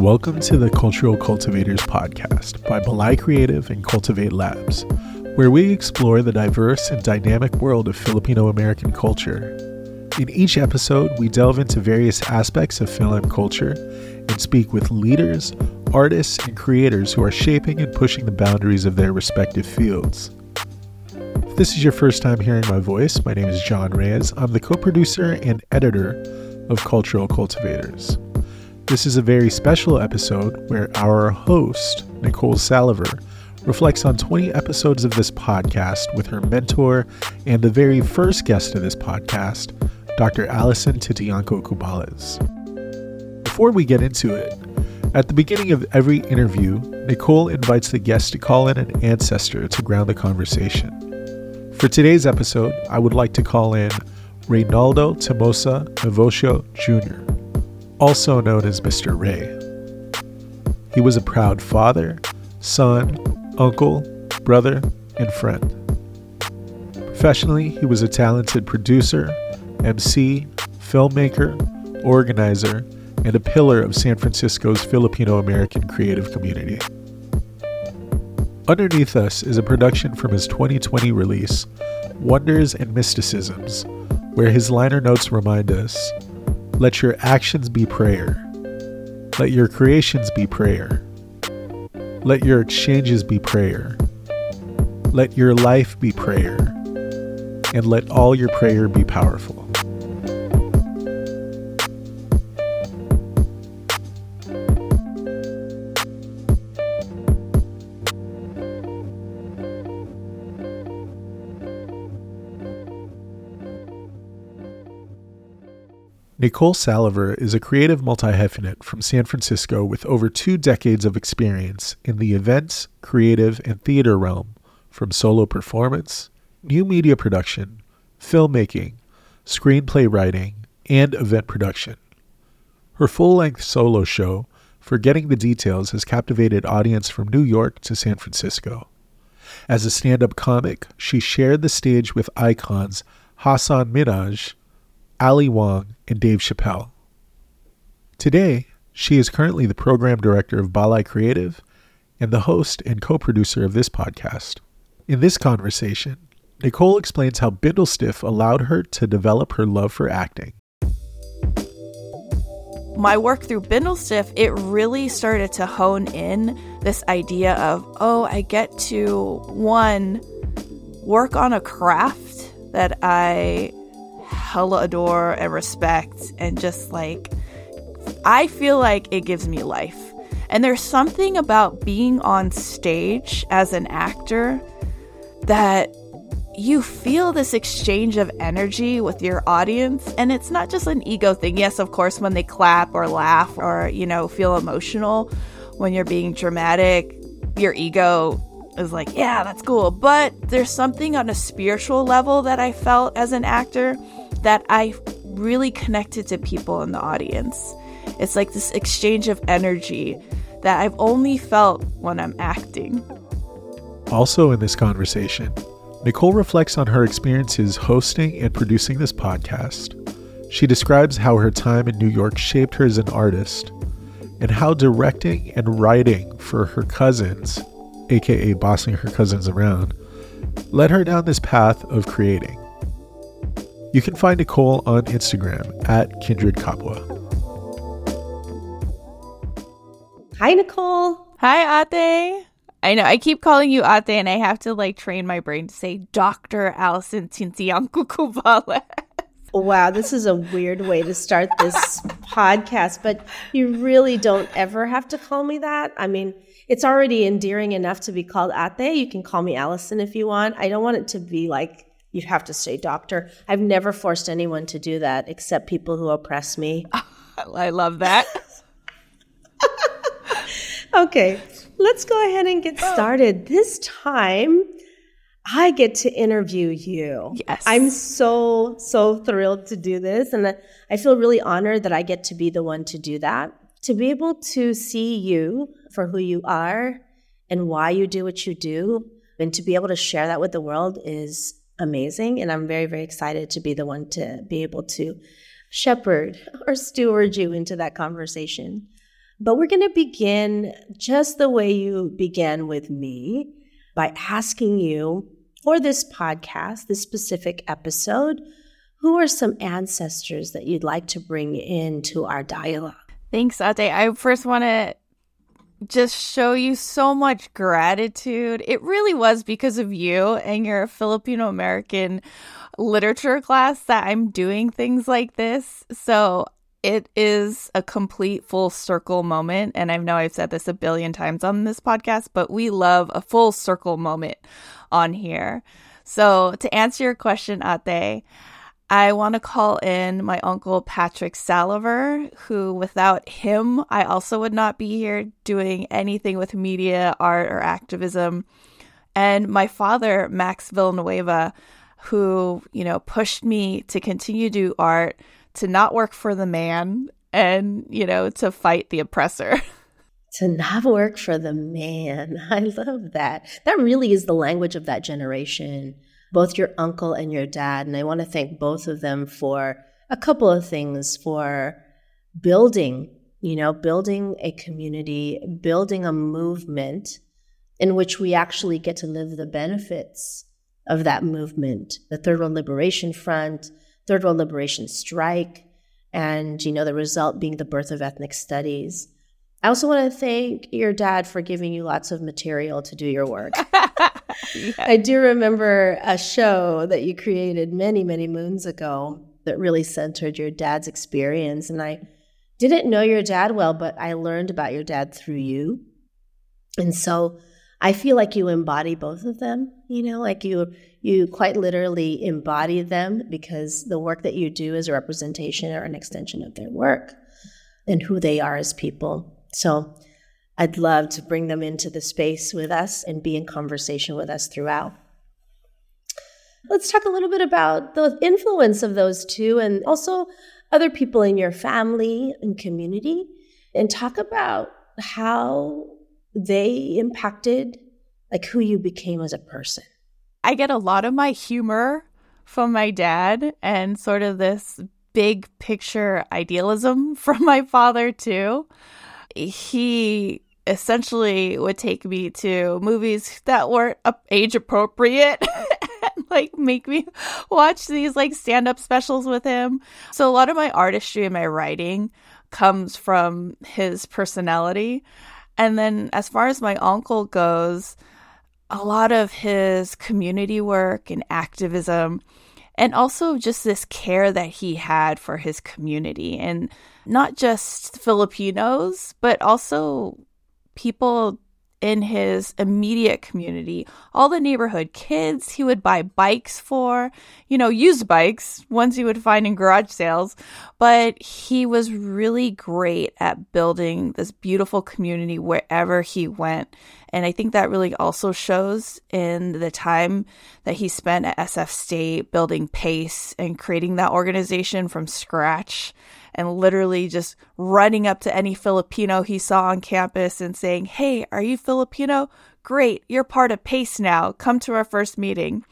Welcome to the Cultural Kultivators Podcast by Balay Kreative and Cultivate Labs, where we explore the diverse and dynamic world of Filipino American culture. In each episode, we delve into various aspects of film culture and speak with leaders, artists, and creators who are shaping and pushing the boundaries of their respective fields. If this is your first time hearing my voice, my name is John Reyes. I'm the co producer and editor of Cultural Kultivators. This is a very special episode where our host, Nicole Salaver, reflects on 20 episodes of this podcast with her mentor and the very first guest of this podcast, Dr. Allison Tintiangco Cubales. Before we get into it, at the beginning of every interview, Nicole invites the guest to call in an ancestor to ground the conversation. For today's episode, I would like to call in Reynaldo Timosa Navocio Jr also known as Mr. Ray. He was a proud father, son, uncle, brother, and friend. Professionally, he was a talented producer, MC, filmmaker, organizer, and a pillar of San Francisco's Filipino American creative community. Underneath Us is a production from his 2020 release, Wonders and Mysticisms, where his liner notes remind us let your actions be prayer. Let your creations be prayer. Let your exchanges be prayer. Let your life be prayer. And let all your prayer be powerful. Nicole Salaver is a creative multi hyphenate from San Francisco with over two decades of experience in the events, creative, and theater realm, from solo performance, new media production, filmmaking, screenplay writing, and event production. Her full length solo show, Forgetting the Details, has captivated audience from New York to San Francisco. As a stand up comic, she shared the stage with icons Hasan Minhaj Ali Wong, and Dave Chappelle. Today, she is currently the program director of Balay Kreative and the host and co producer of this podcast. In this conversation, Nicole explains how Bindlestiff allowed her to develop her love for acting. My work through Bindlestiff, it really started to hone in this idea of, oh, I get to, one, work on a craft that I hella adore and respect and just like I feel like it gives me life. And there's something about being on stage as an actor that you feel this exchange of energy with your audience and it's not just an ego thing. Yes, of course when they clap or laugh or, you know, feel emotional when you're being dramatic, your ego is like, yeah, that's cool. But there's something on a spiritual level that I felt as an actor that I really connected to people in the audience. It's like this exchange of energy that I've only felt when I'm acting. Also, in this conversation, Nicole reflects on her experiences hosting and producing this podcast. She describes how her time in New York shaped her as an artist, and how directing and writing for her cousins, aka bossing her cousins around, led her down this path of creating. You can find Nicole on Instagram at Kindred Kapwa. Hi, Nicole. Hi, Ate. I know I keep calling you Ate, and I have to like train my brain to say Dr. Allison Tintiangco Cubales. Wow, this is a weird way to start this podcast, but you really don't ever have to call me that. I mean, it's already endearing enough to be called Ate. You can call me Allison if you want. I don't want it to be like you have to say doctor. I've never forced anyone to do that except people who oppress me. I love that. okay, let's go ahead and get oh. started. This time, I get to interview you. Yes. I'm so, so thrilled to do this. And I feel really honored that I get to be the one to do that. To be able to see you for who you are and why you do what you do, and to be able to share that with the world is amazing. And I'm very, very excited to be the one to be able to shepherd or steward you into that conversation. But we're going to begin just the way you began with me by asking you for this podcast, this specific episode, who are some ancestors that you'd like to bring into our dialogue? Thanks, Ate. I first want to just show you so much gratitude. It really was because of you and your Filipino American literature class that I'm doing things like this. So it is a complete full circle moment. And I know I've said this a billion times on this podcast, but we love a full circle moment on here. So to answer your question, Ate, I want to call in my uncle Patrick Salaver, who without him, I also would not be here doing anything with media, art, or activism. And my father, Max Villanueva, who, you know, pushed me to continue to do art, to not work for the man, and, you know, to fight the oppressor. To not work for the man. I love that. That really is the language of that generation, both your uncle and your dad. And I want to thank both of them for a couple of things for building, you know, building a community, building a movement in which we actually get to live the benefits of that movement, the Third World Liberation Front, Third World Liberation Strike, and you know the result being the birth of ethnic studies. I also want to thank your dad for giving you lots of material to do your work. yeah. I do remember a show that you created many, many moons ago that really centered your dad's experience. And I didn't know your dad well, but I learned about your dad through you. And so I feel like you embody both of them, you know, like you you quite literally embody them because the work that you do is a representation or an extension of their work and who they are as people. So I'd love to bring them into the space with us and be in conversation with us throughout. Let's talk a little bit about the influence of those two and also other people in your family and community and talk about how they impacted like who you became as a person? I get a lot of my humor from my dad and sort of this big picture idealism from my father too. He essentially would take me to movies that weren't age appropriate and like make me watch these like stand up specials with him. So a lot of my artistry and my writing comes from his personality. And then, as far as my uncle goes, a lot of his community work and activism, and also just this care that he had for his community, and not just Filipinos, but also people in his immediate community, all the neighborhood kids he would buy bikes for, you know, used bikes, ones he would find in garage sales. But he was really great at building this beautiful community wherever he went. And I think that really also shows in the time that he spent at SF State building PACE and creating that organization from scratch and literally just running up to any Filipino he saw on campus and saying, Hey, are you Filipino? Great, you're part of PACE now. Come to our first meeting.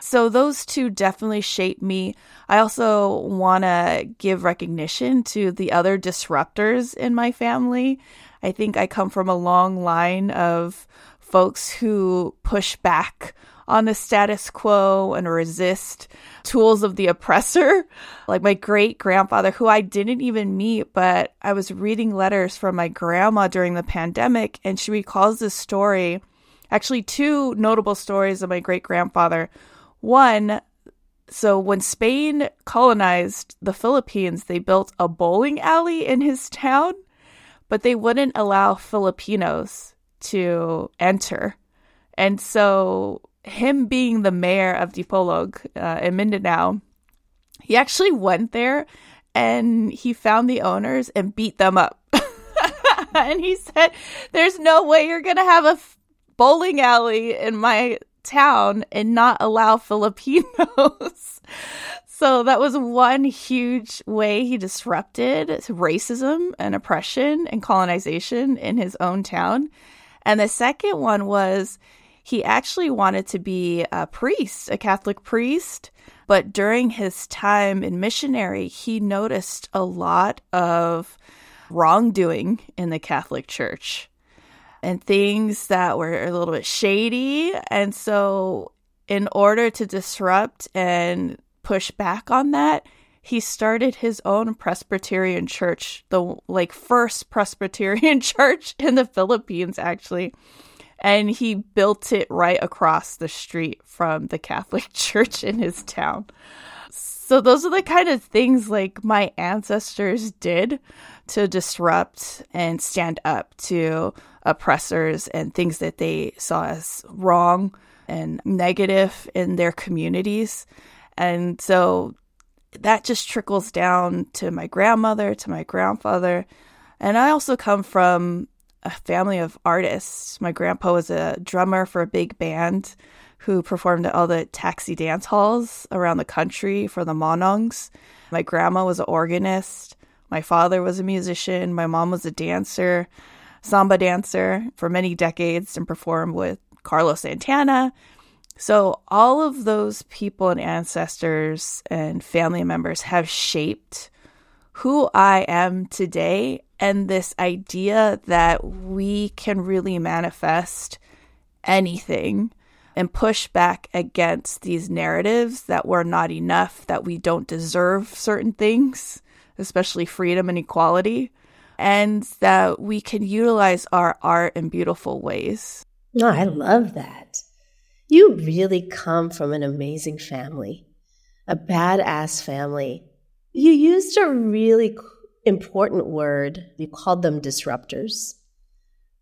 So those two definitely shaped me. I also want to give recognition to the other disruptors in my family. I think I come from a long line of folks who push back on the status quo and resist tools of the oppressor. Like my great grandfather, who I didn't even meet, but I was reading letters from my grandma during the pandemic, and she recalls this story actually, two notable stories of my great grandfather. One, so when Spain colonized the Philippines, they built a bowling alley in his town, but they wouldn't allow Filipinos to enter. And so him being the mayor of Dipolog uh, in Mindanao, he actually went there and he found the owners and beat them up. and he said, There's no way you're going to have a bowling alley in my town and not allow Filipinos. so that was one huge way he disrupted racism and oppression and colonization in his own town. And the second one was he actually wanted to be a priest, a Catholic priest. But during his time in missionary, he noticed a lot of wrongdoing in the Catholic Church and things that were a little bit shady. And so, in order to disrupt and push back on that, he started his own Presbyterian church, the like first Presbyterian church in the Philippines, actually. And he built it right across the street from the Catholic church in his town. So, those are the kind of things like my ancestors did to disrupt and stand up to oppressors and things that they saw as wrong and negative in their communities. And so that just trickles down to my grandmother, to my grandfather. And I also come from a family of artists. My grandpa was a drummer for a big band who performed at all the taxi dance halls around the country for the Manongs. My grandma was an organist. My father was a musician. My mom was a dancer, samba dancer for many decades and performed with Carlos Santana so, all of those people and ancestors and family members have shaped who I am today, and this idea that we can really manifest anything and push back against these narratives that we're not enough, that we don't deserve certain things, especially freedom and equality, and that we can utilize our art in beautiful ways. No, I love that. You really come from an amazing family, a badass family. You used a really important word. You called them disruptors.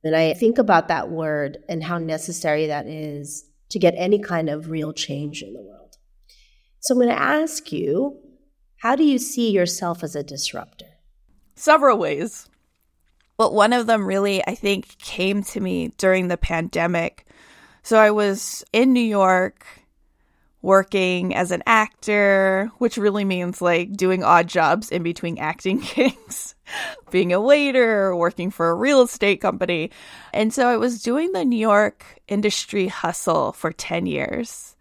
And I think about that word and how necessary that is to get any kind of real change in the world. So I'm going to ask you how do you see yourself as a disruptor? Several ways. But one of them really, I think, came to me during the pandemic so I was in New York working as an actor, which really means like doing odd jobs in between acting gigs, being a waiter, working for a real estate company. And so I was doing the New York industry hustle for 10 years.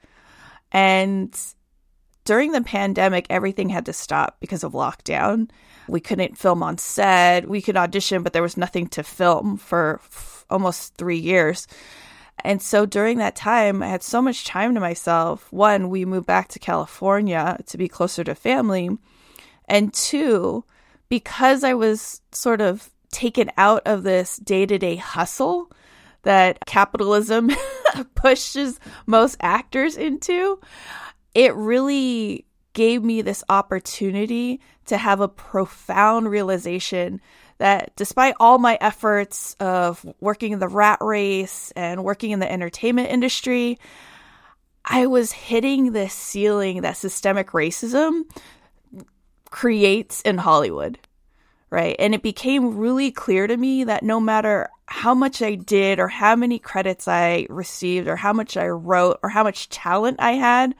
And during the pandemic, everything had to stop because of lockdown. We couldn't film on set. We could audition, but there was nothing to film for f- almost three years. And so during that time, I had so much time to myself. One, we moved back to California to be closer to family. And two, because I was sort of taken out of this day to day hustle that capitalism pushes most actors into, it really gave me this opportunity to have a profound realization that despite all my efforts of working in the rat race and working in the entertainment industry, I was hitting this ceiling that systemic racism creates in Hollywood. Right. And it became really clear to me that no matter how much I did, or how many credits I received, or how much I wrote, or how much talent I had,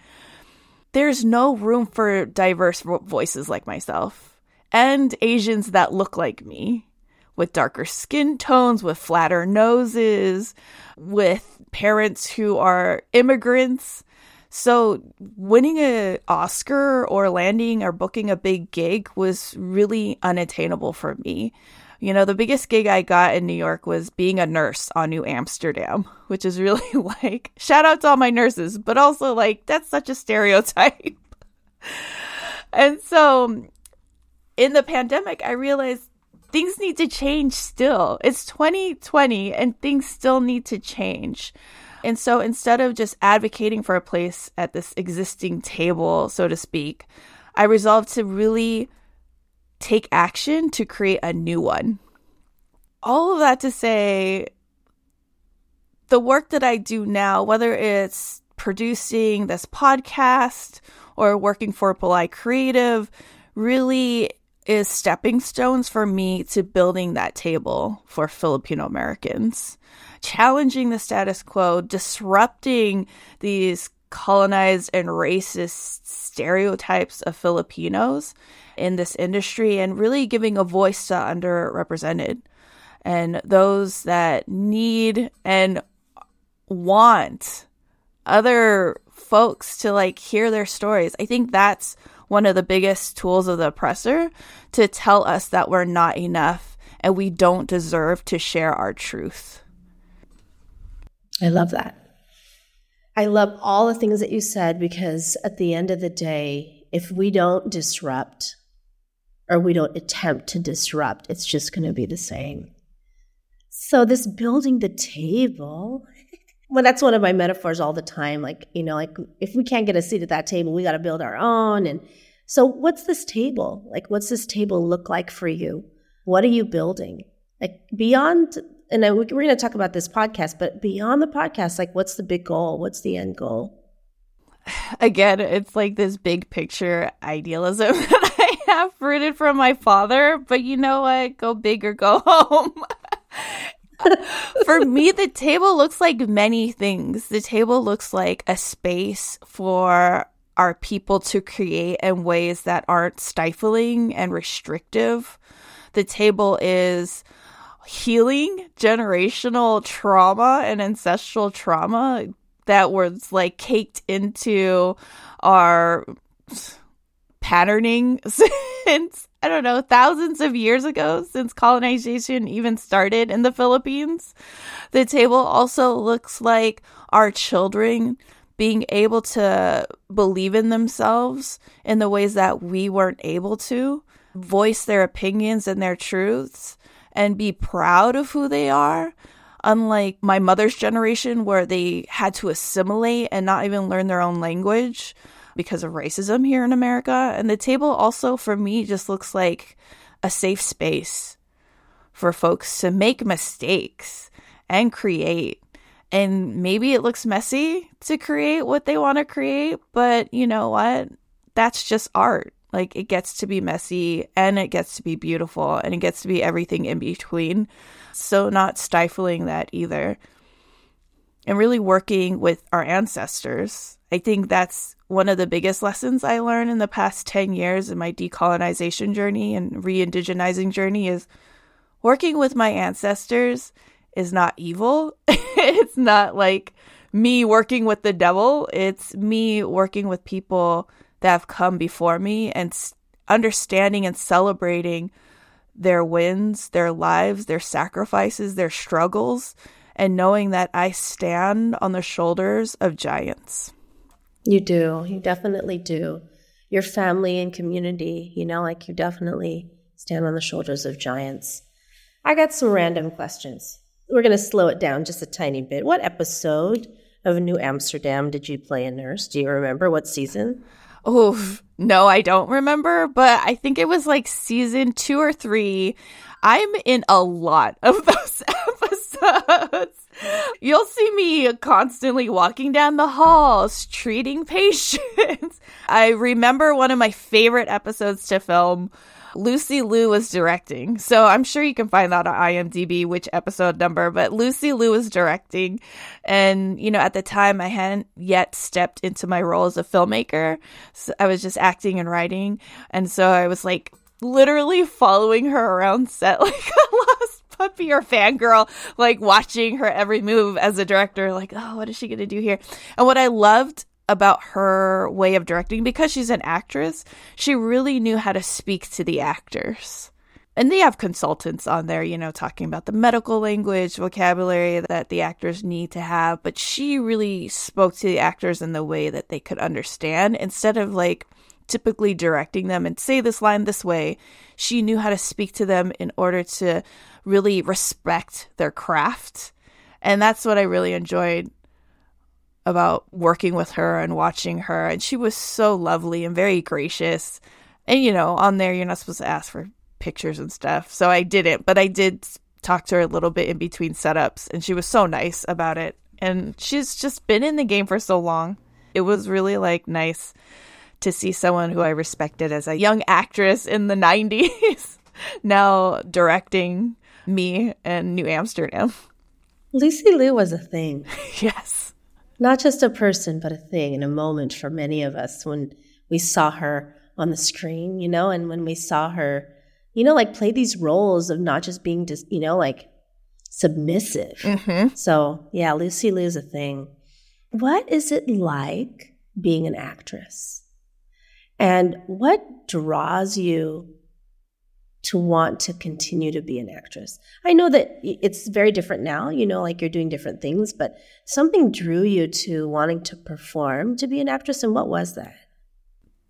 there's no room for diverse voices like myself and Asians that look like me with darker skin tones, with flatter noses, with parents who are immigrants. So winning an Oscar or landing or booking a big gig was really unattainable for me. You know, the biggest gig I got in New York was being a nurse on New Amsterdam, which is really like shout out to all my nurses, but also like that's such a stereotype. and so in the pandemic, I realized things need to change still. It's 2020 and things still need to change. And so instead of just advocating for a place at this existing table, so to speak, I resolved to really take action to create a new one. All of that to say, the work that I do now, whether it's producing this podcast or working for Balay Kreative, really is stepping stones for me to building that table for Filipino Americans, challenging the status quo, disrupting these colonized and racist stereotypes of Filipinos in this industry, and really giving a voice to underrepresented and those that need and want other folks to like hear their stories. I think that's one of the biggest tools of the oppressor to tell us that we're not enough and we don't deserve to share our truth. I love that. I love all the things that you said because at the end of the day, if we don't disrupt or we don't attempt to disrupt, it's just going to be the same. So, this building the table, well, that's one of my metaphors all the time. Like, you know, like if we can't get a seat at that table, we got to build our own. And so, what's this table? Like, what's this table look like for you? What are you building? Like, beyond, and I, we're going to talk about this podcast, but beyond the podcast, like, what's the big goal? What's the end goal? Again, it's like this big picture idealism that I have rooted from my father, but you know what? Go big or go home. for me, the table looks like many things. The table looks like a space for our people to create in ways that aren't stifling and restrictive. The table is healing generational trauma and ancestral trauma that was like caked into our patterning since I don't know, thousands of years ago since colonization even started in the Philippines. The table also looks like our children being able to believe in themselves in the ways that we weren't able to, voice their opinions and their truths, and be proud of who they are. Unlike my mother's generation, where they had to assimilate and not even learn their own language because of racism here in America. And the table also, for me, just looks like a safe space for folks to make mistakes and create and maybe it looks messy to create what they want to create, but you know what? That's just art. Like it gets to be messy and it gets to be beautiful and it gets to be everything in between. So, not stifling that either. And really working with our ancestors. I think that's one of the biggest lessons I learned in the past 10 years in my decolonization journey and re indigenizing journey is working with my ancestors is not evil. it's not like me working with the devil. It's me working with people that have come before me and understanding and celebrating their wins, their lives, their sacrifices, their struggles, and knowing that I stand on the shoulders of giants. You do. You definitely do. Your family and community, you know, like you definitely stand on the shoulders of giants. I got some random questions we're going to slow it down just a tiny bit. What episode of New Amsterdam did you play a nurse? Do you remember what season? Oh, no, I don't remember, but I think it was like season two or three. I'm in a lot of those You'll see me constantly walking down the halls, treating patients. I remember one of my favorite episodes to film Lucy Liu was directing. So I'm sure you can find that on IMDb, which episode number, but Lucy Liu was directing. And, you know, at the time I hadn't yet stepped into my role as a filmmaker. So I was just acting and writing. And so I was like literally following her around set like a lost puppy or fangirl, like watching her every move as a director, like, oh, what is she going to do here? And what I loved about her way of directing because she's an actress. She really knew how to speak to the actors. And they have consultants on there, you know, talking about the medical language, vocabulary that the actors need to have. But she really spoke to the actors in the way that they could understand instead of like typically directing them and say this line this way. She knew how to speak to them in order to really respect their craft. And that's what I really enjoyed about working with her and watching her. And she was so lovely and very gracious. And, you know, on there, you're not supposed to ask for pictures and stuff. So I didn't, but I did talk to her a little bit in between setups. And she was so nice about it. And she's just been in the game for so long. It was really like nice to see someone who I respected as a young actress in the 90s now directing me and New Amsterdam. Lucy Liu was a thing. yes not just a person, but a thing and a moment for many of us when we saw her on the screen, you know, and when we saw her, you know, like play these roles of not just being just, you know, like submissive. Mm-hmm. So, yeah, Lucy Liu is a thing. What is it like being an actress? And what draws you to want to continue to be an actress? I know that it's very different now, you know, like you're doing different things, but something drew you to wanting to perform to be an actress. And what was that?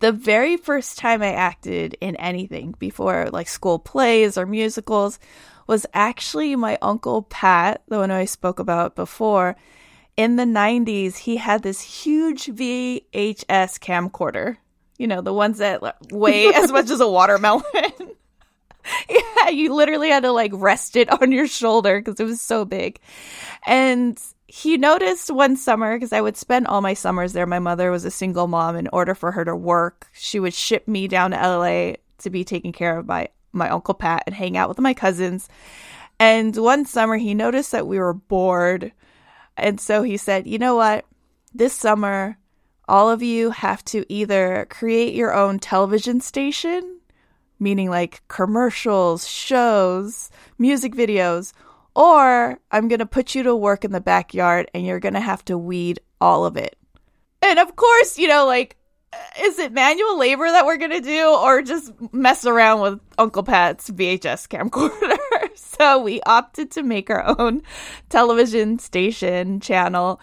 The very first time I acted in anything before like school plays or musicals was actually my uncle Pat, the one I spoke about before. In the 90s, he had this huge VHS camcorder. You know, the ones that weigh as much as a watermelon. yeah, you literally had to like rest it on your shoulder because it was so big. And he noticed one summer because I would spend all my summers there. My mother was a single mom. In order for her to work, she would ship me down to LA to be taken care of by my uncle Pat and hang out with my cousins. And one summer, he noticed that we were bored. And so he said, You know what? This summer, all of you have to either create your own television station meaning like commercials, shows, music videos, or I'm going to put you to work in the backyard and you're going to have to weed all of it. And of course, you know, like, uh, is it manual labor that we're going to do or just mess around with Uncle Pat's VHS camcorder? so we opted to make our own television station channel.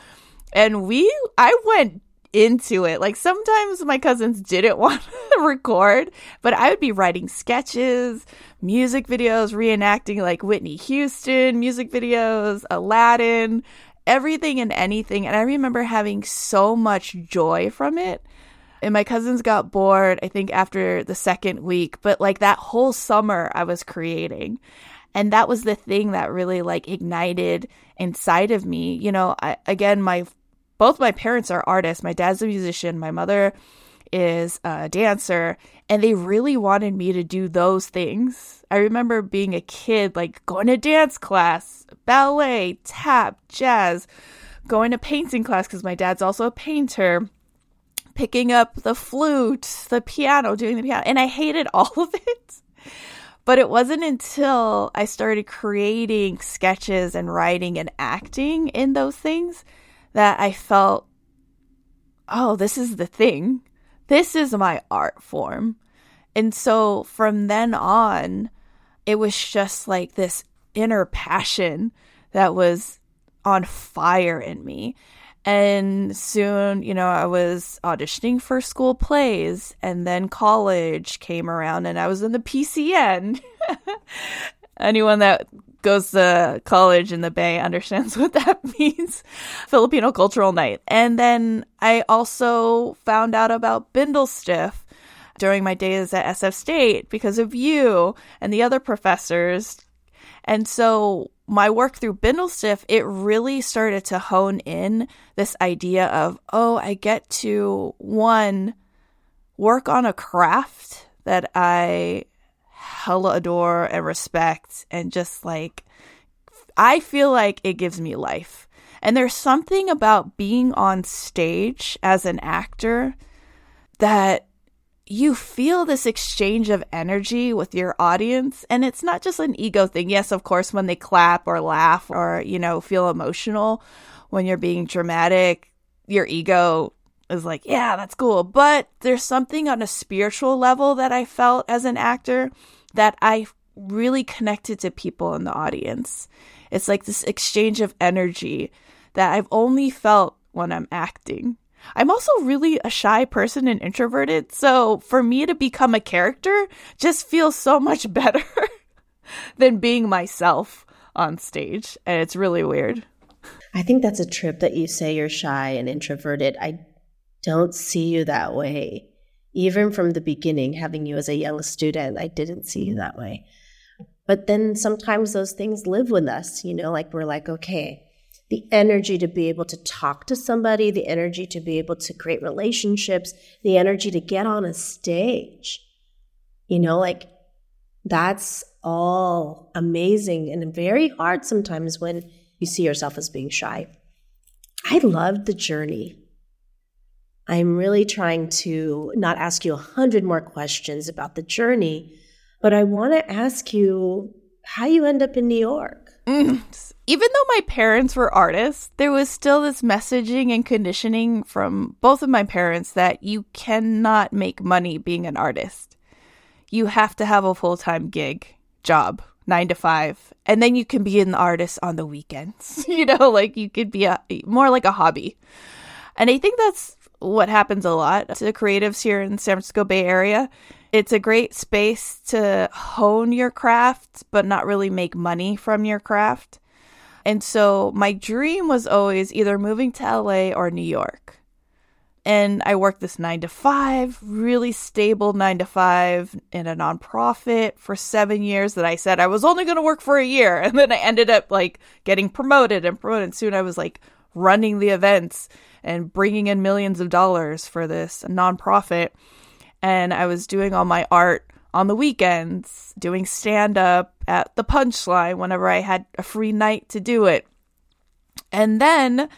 And we, I went into it. Like sometimes my cousins didn't want to record, but I would be writing sketches, music videos, reenacting like Whitney Houston music videos, Aladdin, everything and anything. And I remember having so much joy from it. And my cousins got bored, I think, after the second week. But like that whole summer, I was creating. And that was the thing that really like ignited inside of me. You know, I, again, my both my parents are artists. My dad's a musician, my mother is a dancer, and they really wanted me to do those things. I remember being a kid, like going to dance class, ballet, tap, jazz, going to painting class because my dad's also a painter, picking up the flute, the piano, doing the piano, and I hated all of it. But it wasn't until I started creating sketches and writing and acting in those things that I felt, oh, this is the thing. This is my art form. And so from then on, it was just like this inner passion that was on fire in me. And soon, you know, I was auditioning for school plays, and then college came around, and I was in the PCN. Anyone that goes to college in the Bay understands what that means Filipino Cultural Night. And then I also found out about Bindlestiff during my days at SF State because of you and the other professors. And so my work through Bindlestiff, it really started to hone in this idea of, oh, I get to one, work on a craft that I hella adore and respect and just like I feel like it gives me life. And there's something about being on stage as an actor that you feel this exchange of energy with your audience and it's not just an ego thing. Yes, of course when they clap or laugh or you know feel emotional when you're being dramatic, your ego is like, yeah, that's cool. But there's something on a spiritual level that I felt as an actor that I really connected to people in the audience. It's like this exchange of energy that I've only felt when I'm acting. I'm also really a shy person and introverted, so for me to become a character just feels so much better than being myself on stage, and it's really weird. I think that's a trip that you say you're shy and introverted. I don't see you that way even from the beginning, having you as a young student, I didn't see you that way. But then sometimes those things live with us, you know, like we're like, okay, the energy to be able to talk to somebody, the energy to be able to create relationships, the energy to get on a stage, you know, like that's all amazing and very hard sometimes when you see yourself as being shy. I loved the journey I'm really trying to not ask you a hundred more questions about the journey, but I want to ask you how you end up in New York. Mm. Even though my parents were artists, there was still this messaging and conditioning from both of my parents that you cannot make money being an artist. you have to have a full time gig job, nine to five, and then you can be an artist on the weekends. you know, like you could be a more like a hobby. And I think that's what happens a lot to creatives here in San Francisco Bay Area. It's a great space to hone your craft, but not really make money from your craft. And so my dream was always either moving to LA or New York. And I worked this nine to five, really stable nine to five in a nonprofit for seven years that I said I was only going to work for a year. And then I ended up like getting promoted and promoted. Soon I was like running the events and bringing in millions of dollars for this nonprofit. And I was doing all my art on the weekends, doing stand up at the punchline whenever I had a free night to do it. And then,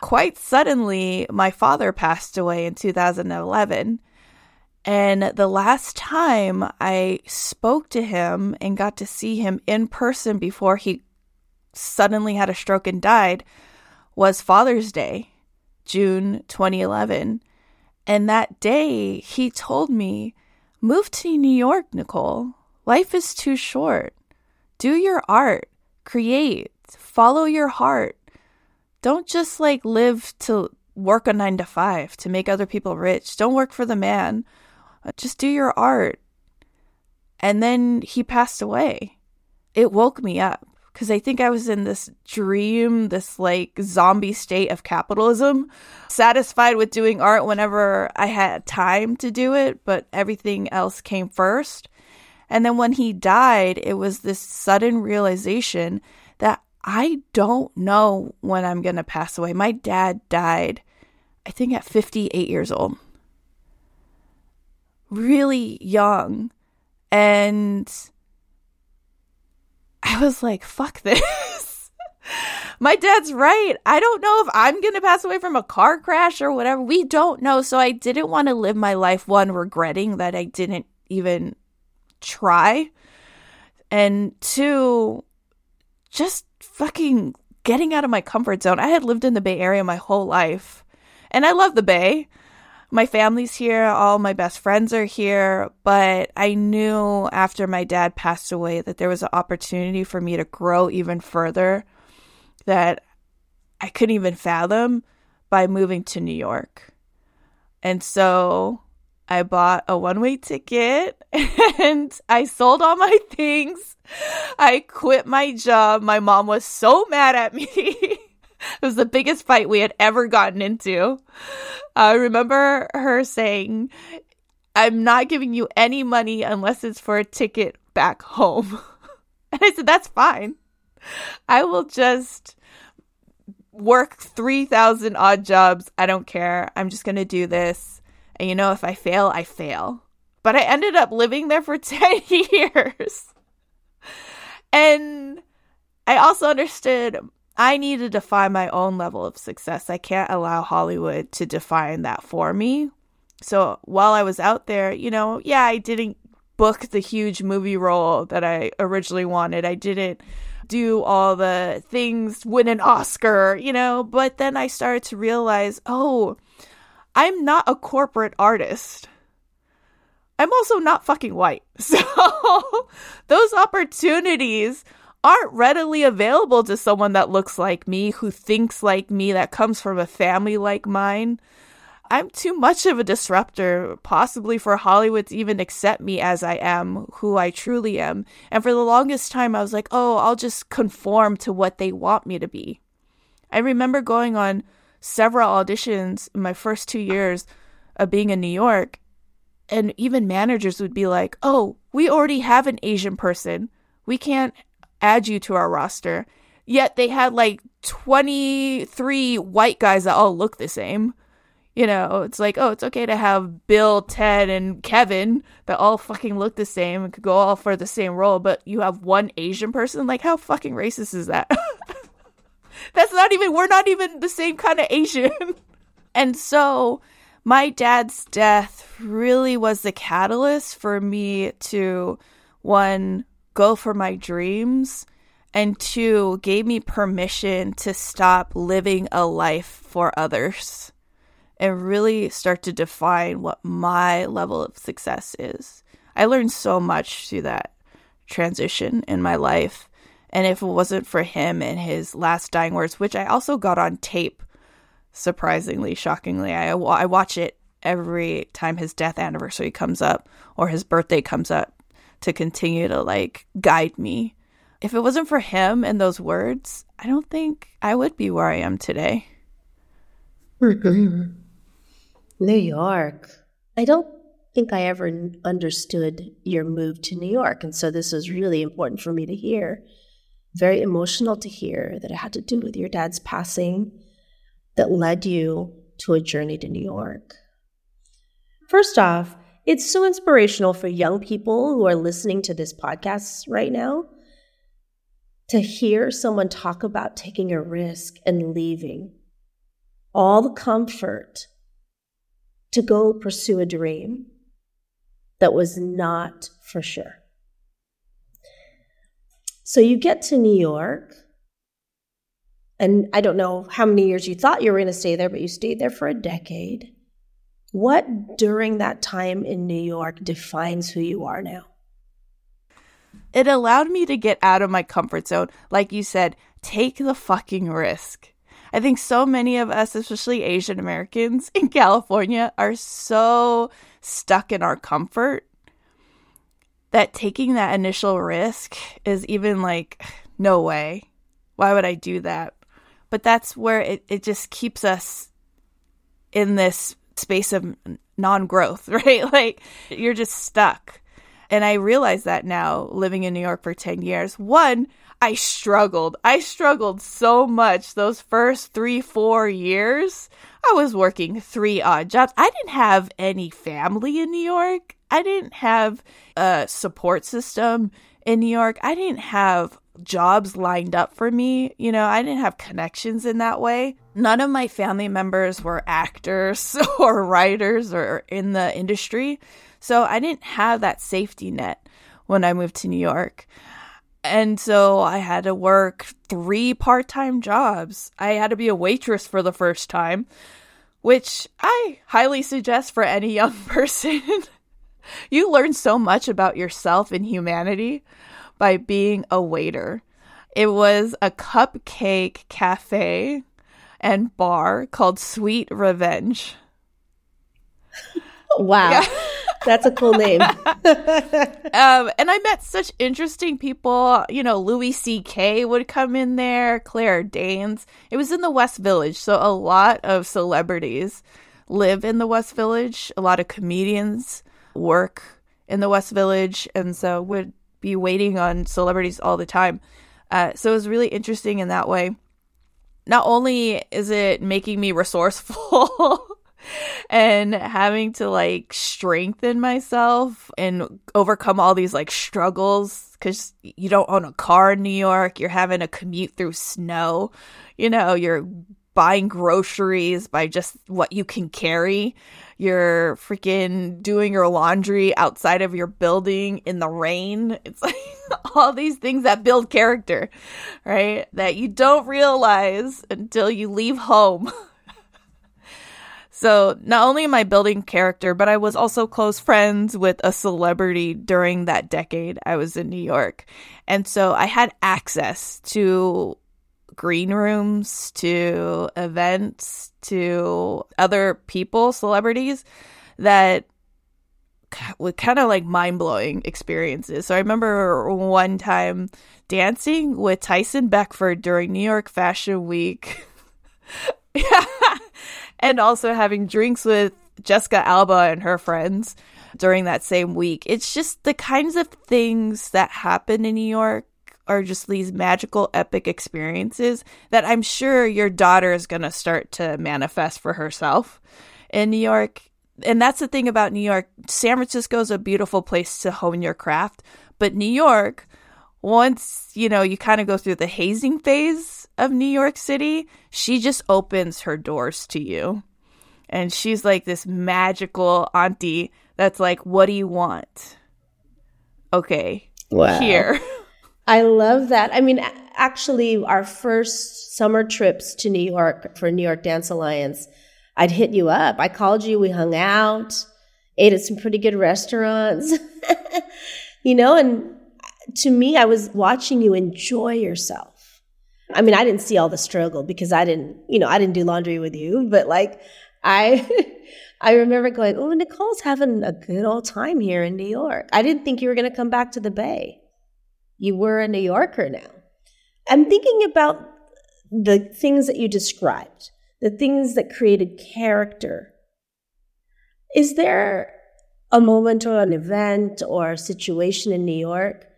quite suddenly, my father passed away in 2011. And the last time I spoke to him and got to see him in person before he suddenly had a stroke and died was Father's Day, June 2011. And that day, he told me, Move to New York, Nicole. Life is too short. Do your art, create, follow your heart. Don't just like live to work a nine to five to make other people rich. Don't work for the man. Just do your art. And then he passed away. It woke me up because I think I was in this dream, this like zombie state of capitalism, satisfied with doing art whenever I had time to do it, but everything else came first. And then when he died, it was this sudden realization that I don't know when I'm going to pass away. My dad died, I think, at 58 years old, really young. And I was like, fuck this. My dad's right. I don't know if I'm going to pass away from a car crash or whatever. We don't know. So I didn't want to live my life, one, regretting that I didn't even try. And two, just fucking getting out of my comfort zone. I had lived in the Bay Area my whole life. And I love the Bay my family's here, all my best friends are here, but I knew after my dad passed away that there was an opportunity for me to grow even further that I couldn't even fathom by moving to New York. And so I bought a one way ticket and I sold all my things. I quit my job. My mom was so mad at me. it was the biggest fight we had ever gotten into. I remember her saying, I'm not giving you any money unless it's for a ticket back home. and I said, That's fine. I will just work 3,000 odd jobs. I don't care. I'm just going to do this. And you know, if I fail, I fail. But I ended up living there for 10 years. And I also understood I need to define my own level of success. I can't allow Hollywood to define that for me. So while I was out there, you know, yeah, I didn't book the huge movie role that I originally wanted. I didn't do all the things, win an Oscar, you know, but then I started to realize, oh, I'm not a corporate artist. I'm also not fucking white. So those opportunities aren't readily available to someone that looks like me, who thinks like me, that comes from a family like mine. I'm too much of a disruptor, possibly for Hollywood to even accept me as I am, who I truly am. And for the longest time, I was like, oh, I'll just conform to what they want me to be. I remember going on several auditions in my first two years of being in New York, and even managers would be like, oh, we already have an Asian person. We can't add you to our roster. Yet they had like 23 white guys that all look the same. You know, it's like, oh, it's okay to have Bill, Ted, and Kevin that all fucking look the same and could go all for the same role, but you have one Asian person? Like, how fucking racist is that? That's not even, we're not even the same kind of Asian. and so my dad's death really was the catalyst for me to, one, go for my dreams, and two, gave me permission to stop living a life for others and really start to define what my level of success is. I learned so much through that transition in my life. And if it wasn't for him and his last dying words, which I also got on tape, surprisingly, shockingly, I, I watch it every time his death anniversary comes up or his birthday comes up to continue to like guide me. If it wasn't for him and those words, I don't think I would be where I am today. New York. I don't think I ever understood your move to New York. And so this was really important for me to hear. Very emotional to hear that it had to do with your dad's passing that led you to a journey to New York. First off, it's so inspirational for young people who are listening to this podcast right now to hear someone talk about taking a risk and leaving all the comfort to go pursue a dream that was not for sure. So you get to New York, and I don't know how many years you thought you were going to stay there, but you stayed there for a decade. What during that time in New York defines who you are now? It allowed me to get out of my comfort zone. Like you said, take the fucking risk. I think so many of us, especially Asian Americans in California, are so stuck in our comfort that taking that initial risk is even like, no way. Why would I do that? But that's where it, it just keeps us in this space of non growth, right? Like you're just stuck. And I realize that now living in New York for 10 years. One, I struggled. I struggled so much those first three, four years. I was working three odd jobs. I didn't have any family in New York. I didn't have a support system in New York. I didn't have jobs lined up for me. You know, I didn't have connections in that way. None of my family members were actors or writers or in the industry. So I didn't have that safety net when I moved to New York. And so I had to work three part time jobs. I had to be a waitress for the first time, which I highly suggest for any young person. you learn so much about yourself and humanity by being a waiter. It was a cupcake cafe and bar called Sweet Revenge. Wow. Yeah. That's a cool name. um, and I met such interesting people. You know, Louis C.K. would come in there, Claire Danes. It was in the West Village. So a lot of celebrities live in the West Village. A lot of comedians work in the West Village. And so would be waiting on celebrities all the time. Uh, so it was really interesting in that way. Not only is it making me resourceful and having to like strengthen myself and overcome all these like struggles because you don't own a car in New York, you're having to commute through snow, you know, you're buying groceries by just what you can carry. You're freaking doing your laundry outside of your building in the rain. It's like all these things that build character, right? That you don't realize until you leave home. so, not only am I building character, but I was also close friends with a celebrity during that decade I was in New York. And so I had access to green rooms to events to other people, celebrities that with kind of like mind blowing experiences. So I remember one time dancing with Tyson Beckford during New York Fashion Week. And also having drinks with Jessica Alba and her friends during that same week. It's just the kinds of things that happen in New York are just these magical, epic experiences that I'm sure your daughter is going to start to manifest for herself in New York. And that's the thing about New York. San Francisco is a beautiful place to hone your craft, but New York, once you know you kind of go through the hazing phase of New York City, she just opens her doors to you. And she's like this magical auntie that's like, What do you want? Okay. Wow. Here. I love that. I mean, actually, our first summer trips to New York for New York Dance Alliance, I'd hit you up. I called you, we hung out. ate at some pretty good restaurants, you know, and uh, to me, I was watching you enjoy yourself. I mean, I didn't see all the struggle because I didn't, you know, I didn't do laundry with you, but like I I remember going, "Oh, Nicole's having a good old time here in New York." I didn't think you were going to come back to the Bay. You were a New Yorker now. I'm thinking about the things that you described, the things that created character. Is there a moment or an event or a situation in New York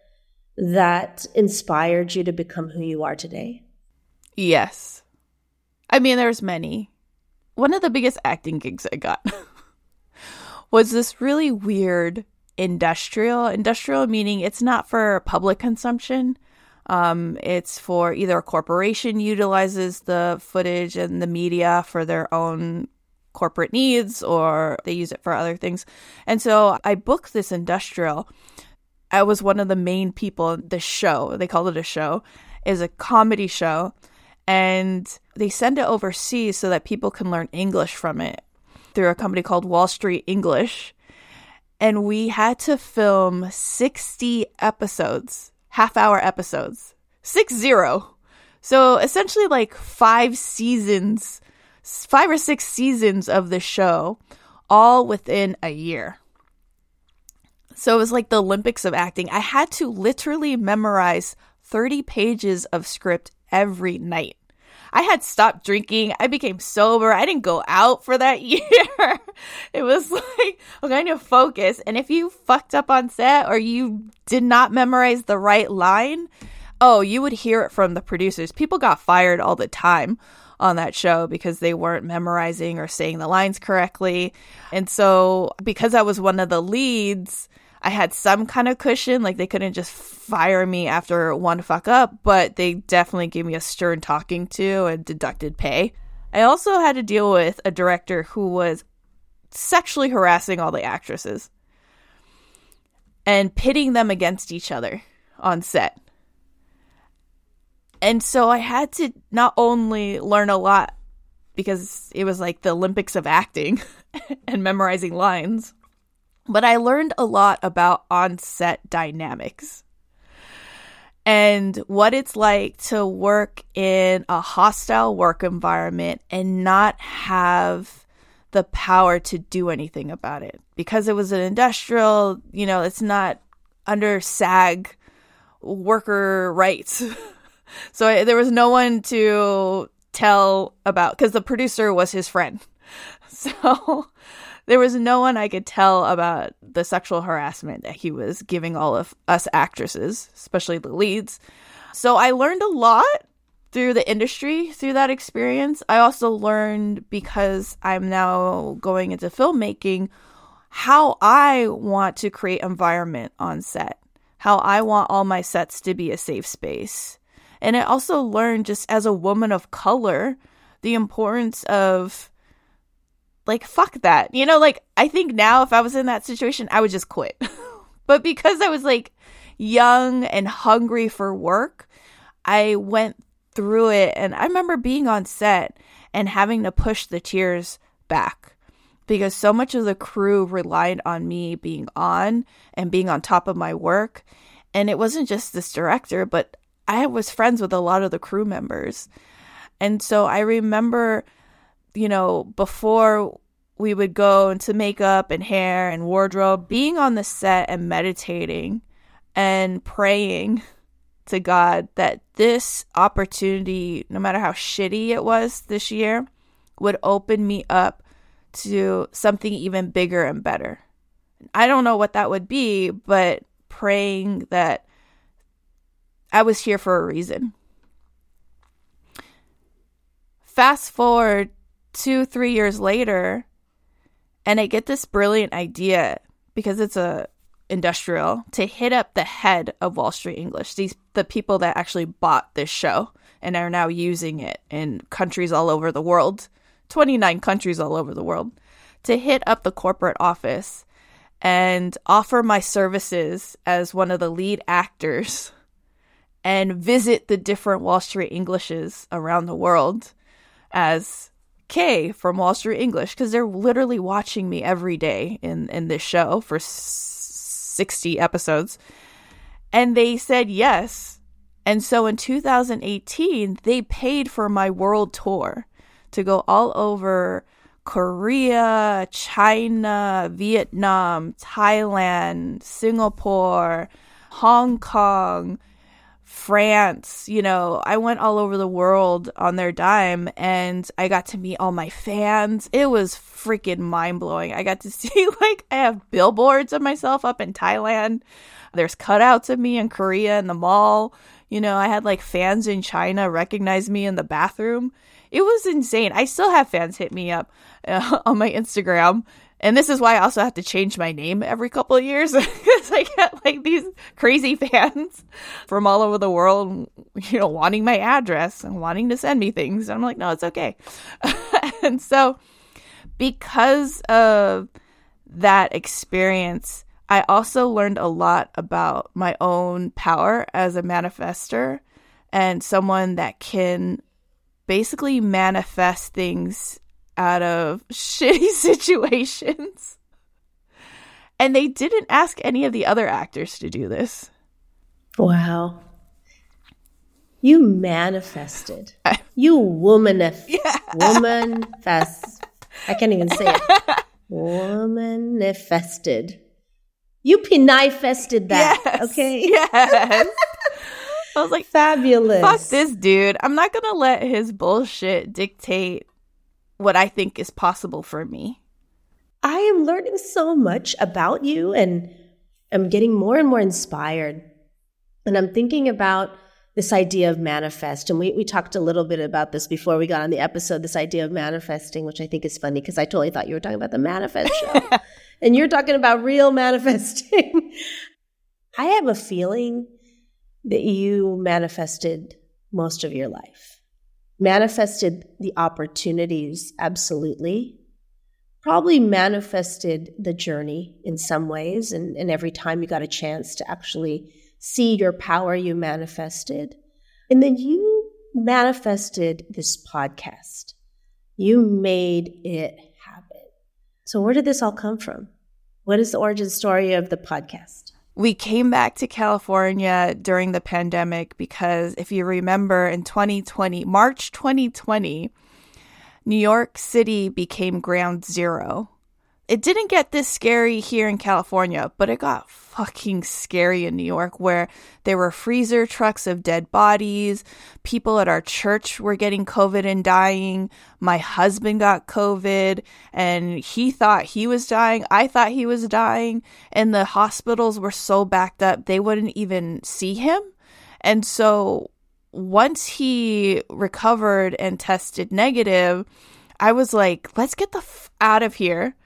that inspired you to become who you are today? Yes. I mean, there's many. One of the biggest acting gigs I got was this really weird industrial. Industrial meaning it's not for public consumption. Um, it's for either a corporation utilizes the footage and the media for their own corporate needs or they use it for other things. And so I booked this industrial. I was one of the main people in the show. They called it a show. is a comedy show and they send it overseas so that people can learn English from it through a company called Wall Street English. And we had to film 60 episodes, half hour episodes, six zero. So essentially, like five seasons, five or six seasons of the show, all within a year. So it was like the Olympics of acting. I had to literally memorize 30 pages of script every night. I had stopped drinking. I became sober. I didn't go out for that year. it was like, okay, I need to focus. And if you fucked up on set or you did not memorize the right line, oh, you would hear it from the producers. People got fired all the time on that show because they weren't memorizing or saying the lines correctly. And so, because I was one of the leads, I had some kind of cushion. Like they couldn't just fire me after one fuck up, but they definitely gave me a stern talking to and deducted pay. I also had to deal with a director who was sexually harassing all the actresses and pitting them against each other on set. And so I had to not only learn a lot because it was like the Olympics of acting and memorizing lines, but I learned a lot about on set dynamics and what it's like to work in a hostile work environment and not have the power to do anything about it. Because it was an industrial, you know, it's not under SAG worker rights. so I, there was no one to tell about because the producer was his friend. So there was no one I could tell about the sexual harassment that he was giving all of us actresses, especially the leads. So I learned a lot through the industry through that experience. I also learned because I'm now going into filmmaking how I want to create environment on set, how I want all my sets to be a safe space. And I also learned just as a woman of color the importance of like fuck that. You know, like I think now if I was in that situation, I would just quit. but because I was like young and hungry for work, I went through it and I remember being on set and having to push the tears back because so much of the crew relied on me being on and being on top of my work. And it wasn't just this director, but I was friends with a lot of the crew members. And so I remember you know, before we would go into makeup and hair and wardrobe, being on the set and meditating and praying to God that this opportunity, no matter how shitty it was this year, would open me up to something even bigger and better. I don't know what that would be, but praying that I was here for a reason. Fast forward two, three years later, and I get this brilliant idea because it's a industrial to hit up the head of Wall Street English, these the people that actually bought this show and are now using it in countries all over the world, 29 countries all over the world, to hit up the corporate office and offer my services as one of the lead actors and visit the different Wall Street Englishes around the world as Kay from Wall Street English because they're literally watching me every day in in this show for 60 episodes. And they said yes. And so in 2018, they paid for my world tour to go all over Korea, China, Vietnam, Thailand, Singapore, Hong Kong, France, you know, I went all over the world on their dime and I got to meet all my fans. It was freaking mind blowing. I got to see, like, I have billboards of myself up in Thailand. There's cutouts of me in Korea in the mall. You know, I had like fans in China recognize me in the bathroom. It was insane. I still have fans hit me up uh, on my Instagram and this is why I also have to change my name every couple of years because I get like these crazy fans from all over the world, you know, wanting my address and wanting to send me things. And I'm like, no, it's okay. and so, because of that experience, I also learned a lot about my own power as a manifester and someone that can basically manifest things out of shitty situations. And they didn't ask any of the other actors to do this. Wow. You manifested. You woman yeah. woman fest. I can't even say it. Woman manifested. You penifested that. Yes. Okay. Yes. I was like, fabulous. Fuck this dude. I'm not gonna let his bullshit dictate what I think is possible for me. I am learning so much about you and I'm getting more and more inspired. And I'm thinking about this idea of manifest. And we, we talked a little bit about this before we got on the episode this idea of manifesting, which I think is funny because I totally thought you were talking about the manifest show. and you're talking about real manifesting. I have a feeling that you manifested most of your life manifested the opportunities absolutely. Probably manifested the journey in some ways and, and every time you got a chance to actually see your power you manifested. And then you manifested this podcast. You made it happen. So where did this all come from? What is the origin story of the podcast we came back to California during the pandemic because if you remember in 2020, March 2020, New York City became ground zero it didn't get this scary here in California, but it got fucking scary in New York where there were freezer trucks of dead bodies. People at our church were getting COVID and dying. My husband got COVID and he thought he was dying. I thought he was dying. And the hospitals were so backed up, they wouldn't even see him. And so once he recovered and tested negative, I was like, let's get the f- out of here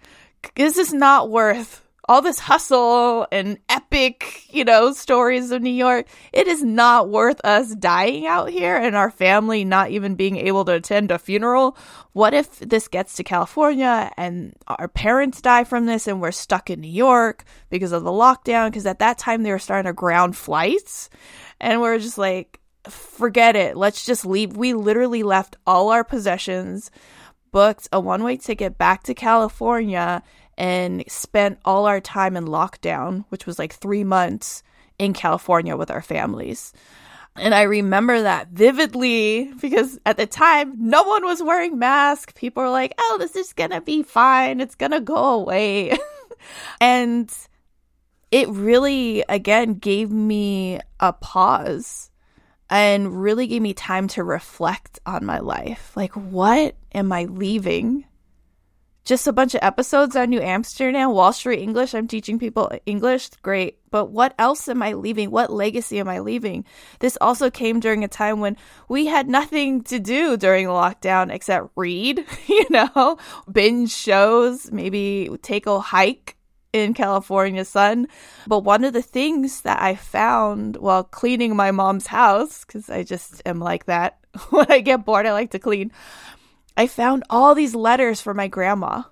this is not worth all this hustle and epic, you know, stories of New York. It is not worth us dying out here and our family not even being able to attend a funeral. What if this gets to California and our parents die from this and we're stuck in New York because of the lockdown? Because at that time they were starting to ground flights and we're just like, forget it. Let's just leave. We literally left all our possessions booked a one way ticket back to California and spent all our time in lockdown, which was like three months in California with our families. And I remember that vividly because at the time, no one was wearing masks. People were like, oh, this is going to be fine. It's going to go away. and it really, again, gave me a pause and really gave me time to reflect on my life. Like, what am I leaving? Just a bunch of episodes on New Amsterdam, Wall Street English. I'm teaching people English. Great. But what else am I leaving? What legacy am I leaving? This also came during a time when we had nothing to do during lockdown except read, you know, binge shows, maybe take a hike in California sun. But one of the things that I found while cleaning my mom's house, because I just am like that when I get bored, I like to clean. I found all these letters from my grandma,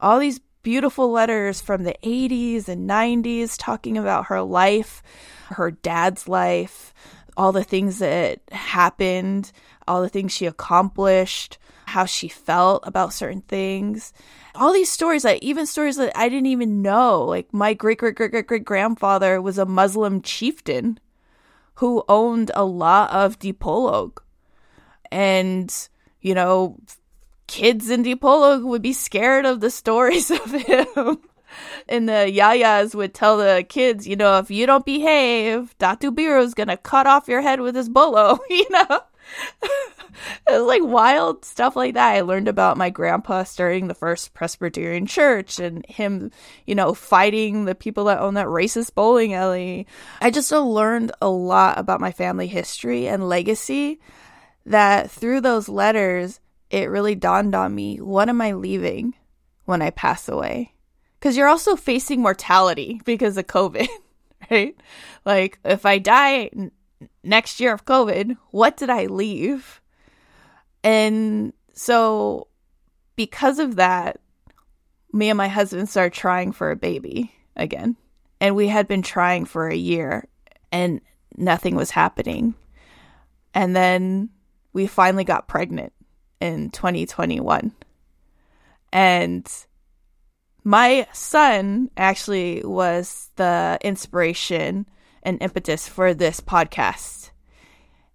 all these beautiful letters from the 80s and 90s talking about her life, her dad's life, all the things that happened. all the things she accomplished, how she felt about certain things. All these stories, like even stories that I didn't even know. Like my great great great great great grandfather was a Muslim chieftain who owned a lot of Dipolog. And, you know, kids in Dipolog would be scared of the stories of him. and the yayas would tell the kids, you know, if you don't behave, Datu Biru's gonna cut off your head with his bolo, you know? it was like wild stuff like that. I learned about my grandpa starting the first Presbyterian church and him, you know, fighting the people that own that racist bowling alley. I just learned a lot about my family history and legacy that through those letters, it really dawned on me what am I leaving when I pass away? Because you're also facing mortality because of COVID, right? Like, if I die next year of COVID, what did I leave? And so, because of that, me and my husband started trying for a baby again. And we had been trying for a year and nothing was happening. And then we finally got pregnant in 2021. And my son actually was the inspiration and impetus for this podcast.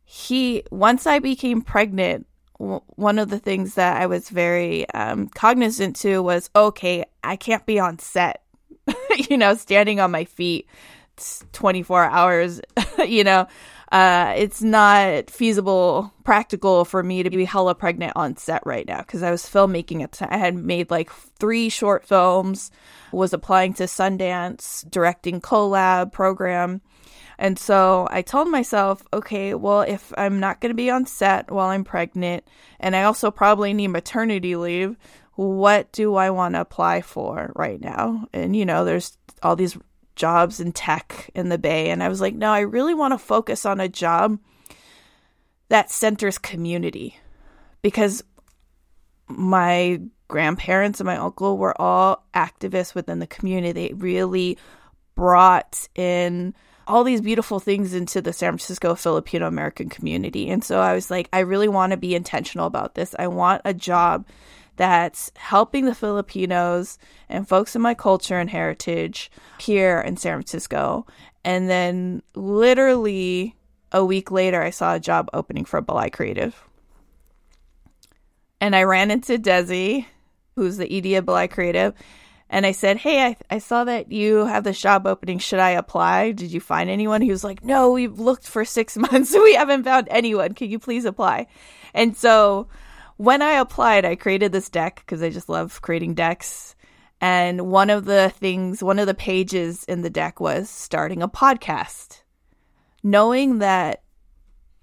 He, once I became pregnant, w- one of the things that I was very um, cognizant to was okay, I can't be on set, you know, standing on my feet 24 hours, you know. Uh, it's not feasible, practical for me to be hella pregnant on set right now because I was filmmaking at. I had made like three short films, was applying to Sundance, directing collab program. And so I told myself, okay, well, if I'm not going to be on set while I'm pregnant, and I also probably need maternity leave, what do I want to apply for right now? And, you know, there's all these jobs in tech in the Bay. And I was like, no, I really want to focus on a job that centers community because my grandparents and my uncle were all activists within the community. They really brought in all these beautiful things into the San Francisco Filipino American community. And so I was like, I really want to be intentional about this. I want a job that's helping the Filipinos and folks in my culture and heritage here in San Francisco. And then literally a week later, I saw a job opening for Balay Kreative. And I ran into Desi, who's the ED of Balay Kreative, and I said, Hey, I, I saw that you have this job opening. Should I apply? Did you find anyone? He was like, No, we've looked for six months. we haven't found anyone. Can you please apply? And so when I applied, I created this deck because I just love creating decks. And one of the things, one of the pages in the deck was starting a podcast. Knowing that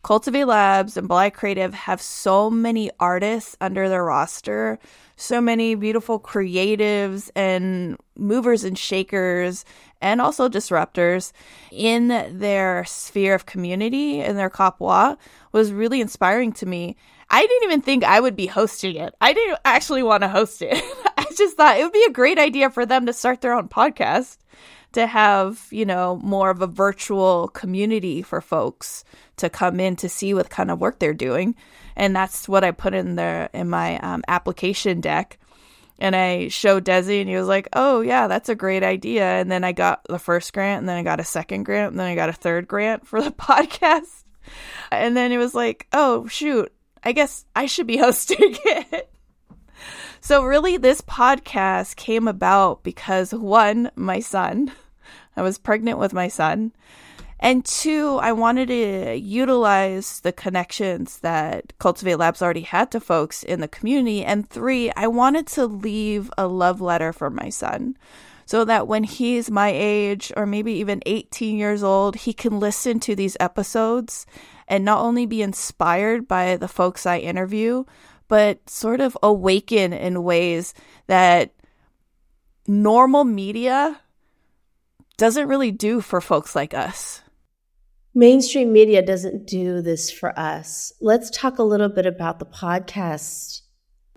Kultivate Labs and Balay Kreative have so many artists under their roster, so many beautiful creatives and movers and shakers, and also disruptors in their sphere of community in their kapwa was really inspiring to me. I didn't even think I would be hosting it. I didn't actually want to host it. I just thought it would be a great idea for them to start their own podcast to have, you know, more of a virtual community for folks to come in to see what kind of work they're doing. And that's what I put in there in my um, application deck. And I showed Desi, and he was like, "Oh yeah, that's a great idea." And then I got the first grant, and then I got a second grant, and then I got a third grant for the podcast. And then it was like, "Oh shoot, I guess I should be hosting it." So really, this podcast came about because one, my son, I was pregnant with my son. And two, I wanted to utilize the connections that Kultivate Labs already had to folks in the community. And three, I wanted to leave a love letter for my son so that when he's my age or maybe even 18 years old, he can listen to these episodes and not only be inspired by the folks I interview, but sort of awaken in ways that normal media doesn't really do for folks like us. Mainstream media doesn't do this for us. Let's talk a little bit about the podcast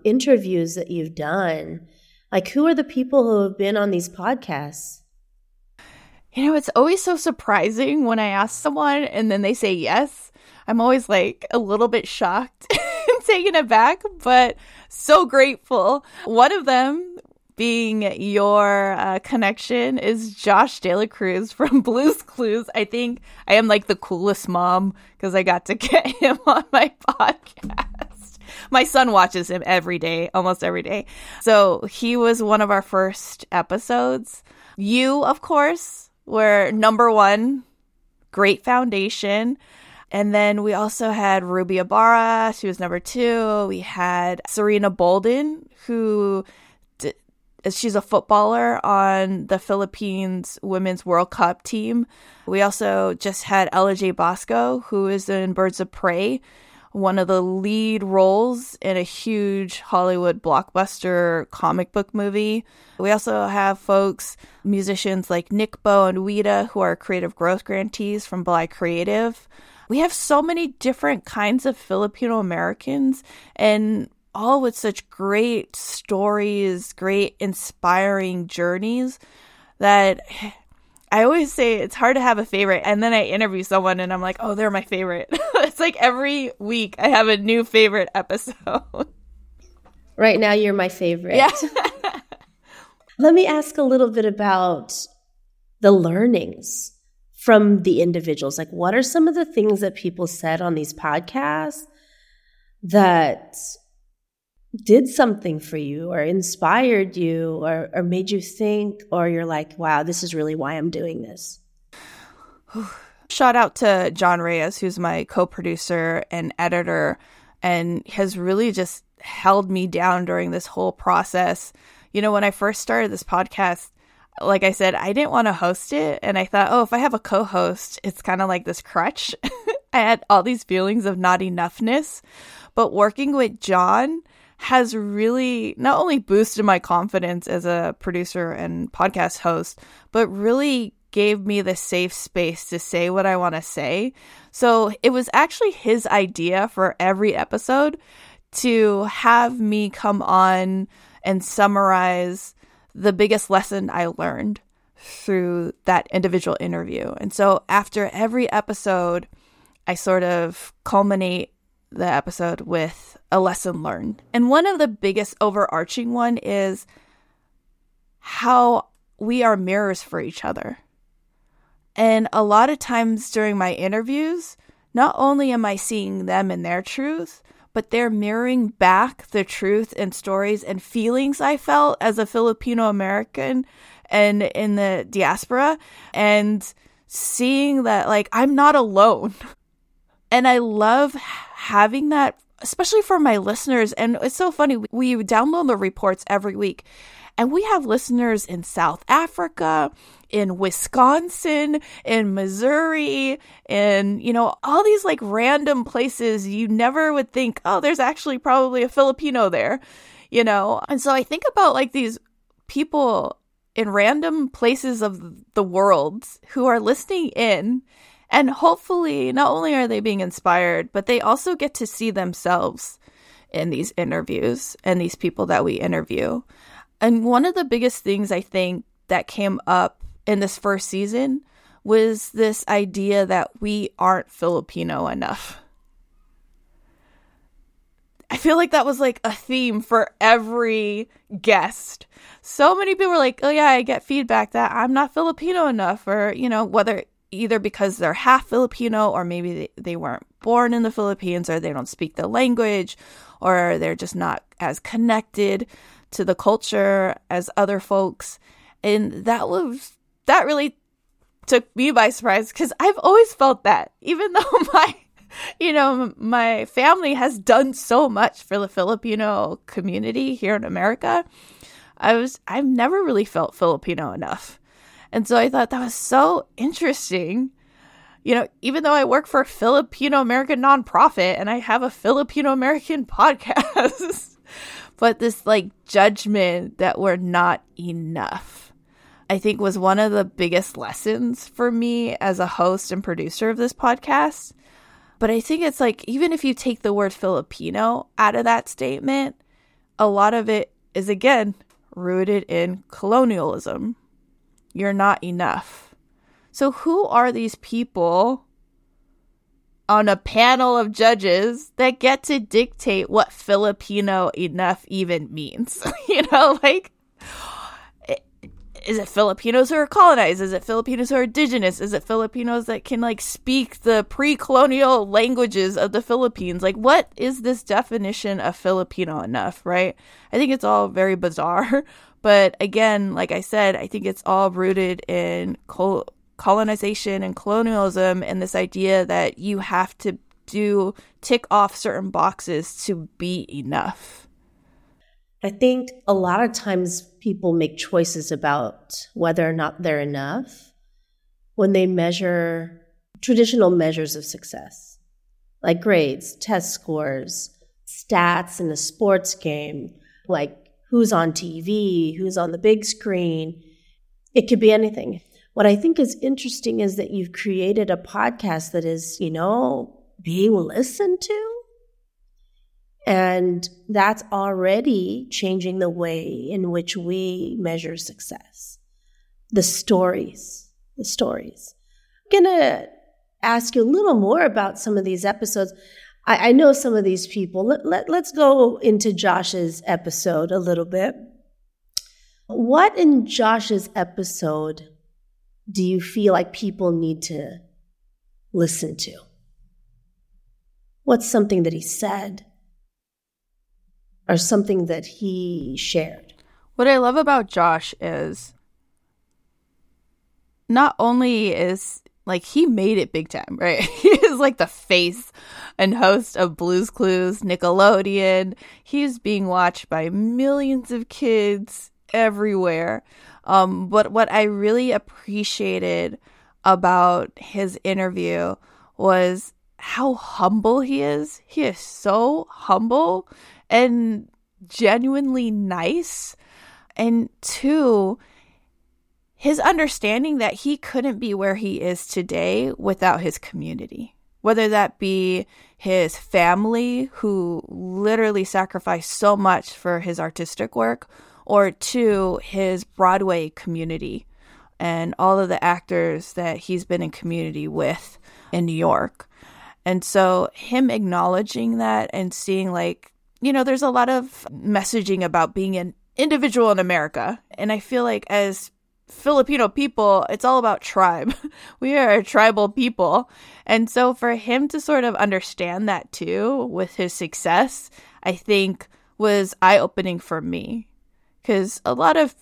interviews that you've done. Like, who are the people who have been on these podcasts? You know, it's always so surprising when I ask someone and then they say yes. I'm always like a little bit shocked and taken aback, but so grateful. One of them being your uh, connection is Josh Dela Cruz from Blues Clues. I think I am like the coolest mom because I got to get him on my podcast. My son watches him every day, almost every day. So he was one of our first episodes. You, of course, were number one. Great foundation. And then we also had Ruby Ibarra. She was number two. We had Sarina Bolden, who she's a footballer on the Philippines Women's World Cup team. We also just had Ella Jay Basco, who is in Birds of Prey, one of the lead roles in a huge Hollywood blockbuster comic book movie. We also have folks, musicians like Nick Bo and Wita, who are creative growth grantees from Balay Kreative. We have so many different kinds of Filipino Americans, and all with such great stories, great inspiring journeys that I always say it's hard to have a favorite. And then I interview someone and I'm like, oh, they're my favorite. it's like every week I have a new favorite episode. Right now, you're my favorite. Yeah. Let me ask a little bit about the learnings from the individuals. Like, what are some of the things that people said on these podcasts that did something for you or inspired you or, or made you think or you're like wow this is really why i'm doing this. Shout out to john reyes who's my co-producer and editor and has really just held me down during this whole process. You know when i first started this podcast like i said i didn't want to host it and i thought oh if i have a co-host it's kind of like this crutch. I had all these feelings of not enoughness but working with john has really not only boosted my confidence as a producer and podcast host, but really gave me the safe space to say what I want to say. So it was actually his idea for every episode to have me come on and summarize the biggest lesson I learned through that individual interview. And so after every episode, I sort of culminate the episode with a lesson learned. And one of the biggest overarching one is how we are mirrors for each other. And a lot of times during my interviews, not only am I seeing them and their truth, but they're mirroring back the truth and stories and feelings I felt as a Filipino American and in the diaspora and seeing that like I'm not alone. And I love having that, especially for my listeners. And it's so funny. We download the reports every week, and we have listeners in South Africa, in Wisconsin, in Missouri, in, you know, all these like random places you never would think, oh, there's actually probably a Filipino there, you know? And so I think about like these people in random places of the world who are listening in and hopefully, not only are they being inspired, but they also get to see themselves in these interviews and these people that we interview. And one of the biggest things I think that came up in this first season was this idea that we aren't Filipino enough. I feel like that was like a theme for every guest. So many people were like, oh, yeah, I get feedback that I'm not Filipino enough, or, you know, whether either because they're half Filipino or maybe they, they weren't born in the Philippines or they don't speak the language or they're just not as connected to the culture as other folks. And that was, that really took me by surprise because I've always felt that, even though my, you know, my family has done so much for the Filipino community here in America. I was, I've never really felt Filipino enough. And so I thought that was so interesting. You know, even though I work for a Filipino American nonprofit and I have a Filipino American podcast, but this like judgment that we're not enough, I think was one of the biggest lessons for me as a host and producer of this podcast. But I think it's like, even if you take the word Filipino out of that statement, a lot of it is again rooted in colonialism, you're not enough. So, who are these people on a panel of judges that get to dictate what Filipino enough even means. you know, like is it Filipinos who are colonized? Is it Filipinos who are indigenous? Is it Filipinos that can like speak the pre-colonial languages of the Philippines? Like what is this definition of Filipino enough, right? I think it's all very bizarre. But again, like I said, I think it's all rooted in col- colonization and colonialism and this idea that you have to do tick off certain boxes to be enough. I think a lot of times people make choices about whether or not they're enough when they measure traditional measures of success, like grades, test scores, stats in a sports game, like who's on TV, who's on the big screen. It could be anything. What I think is interesting is that you've created a podcast that is, you know, being listened to and that's already changing the way in which we measure success. The stories, the stories. I'm going to ask you a little more about some of these episodes. I, I know some of these people. Let, let, let's go into Josh's episode a little bit. What in Josh's episode do you feel like people need to listen to? What's something that he said? or something that he shared. What I love about Josh is not only is like he made it big time, right? he is like the face and host of Blues Clues, Nickelodeon. He's being watched by millions of kids everywhere. Um, but what I really appreciated about his interview was how humble he is. He is so humble and genuinely nice. And two, his understanding that he couldn't be where he is today without his community, whether that be his family, who literally sacrificed so much for his artistic work, or to his Broadway community and all of the actors that he's been in community with in New York. And so, him acknowledging that and seeing, like, you know, there's a lot of messaging about being an individual in America. And I feel like as Filipino people, it's all about tribe. we are a tribal people. And so for him to sort of understand that too with his success, I think was eye opening for me. Because a lot of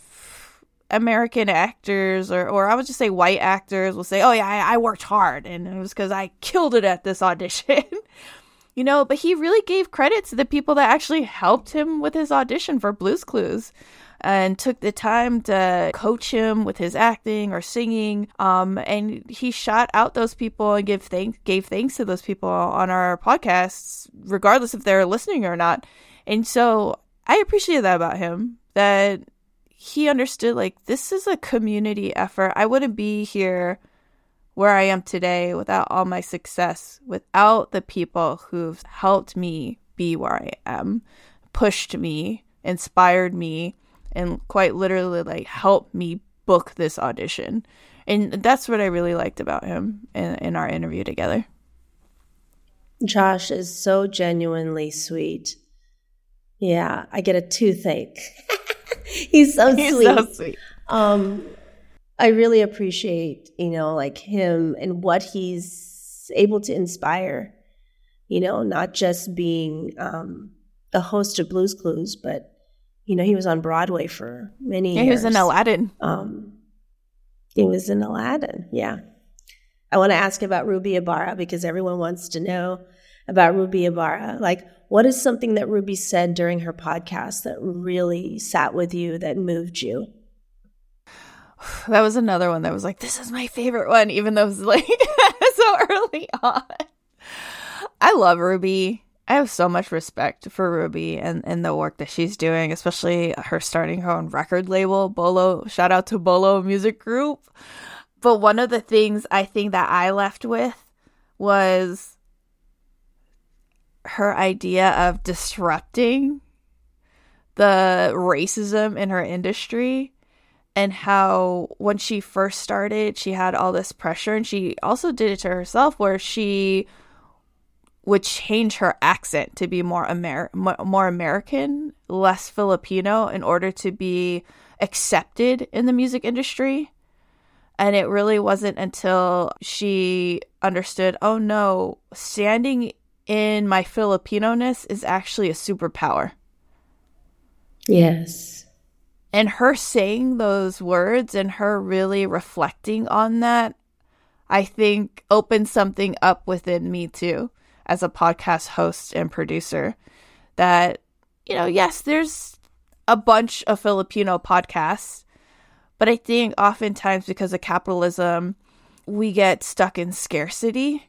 American actors, or, or I would just say white actors, will say, Oh, yeah, I, I worked hard. And it was because I killed it at this audition. you know, but he really gave credit to the people that actually helped him with his audition for Blues Clues and took the time to coach him with his acting or singing. Um, and he shot out those people and give thank gave thanks to those people on our podcasts, regardless if they're listening or not. And so I appreciate that about him that he understood like this is a community effort. I wouldn't be here where I am today without all my success, without the people who've helped me be where I am, pushed me, inspired me, and quite literally like help me book this audition. And that's what I really liked about him in, in our interview together. Josh is so genuinely sweet. Yeah, I get a toothache. He's so He's sweet. So sweet. Um, I really appreciate, you know, like him and what he's able to inspire, you know, not just being um, the host of Blues Clues, but, you know, he was on Broadway for many yeah, years. He was in Aladdin. Um, he was in Aladdin, yeah. I want to ask about Ruby Ibarra because everyone wants to know about Ruby Ibarra. Like, what is something that Ruby said during her podcast that really sat with you, that moved you? that was another one that was like, this is my favorite one, even though it was like so early on. I love Ruby. I have so much respect for Ruby and, and the work that she's doing, especially her starting her own record label, Bolo. Shout out to Bolo Music Group. But one of the things I think that I left with was her idea of disrupting the racism in her industry and how when she first started, she had all this pressure, and she also did it to herself where she would change her accent to be more Amer- more American, less Filipino in order to be accepted in the music industry. And it really wasn't until she understood, oh no, standing in my Filipino ness is actually a superpower. Yes. And her saying those words and her really reflecting on that, I think opened something up within me too, as a podcast host and producer. That, you know, yes, there's a bunch of Filipino podcasts, but I think oftentimes because of capitalism, we get stuck in scarcity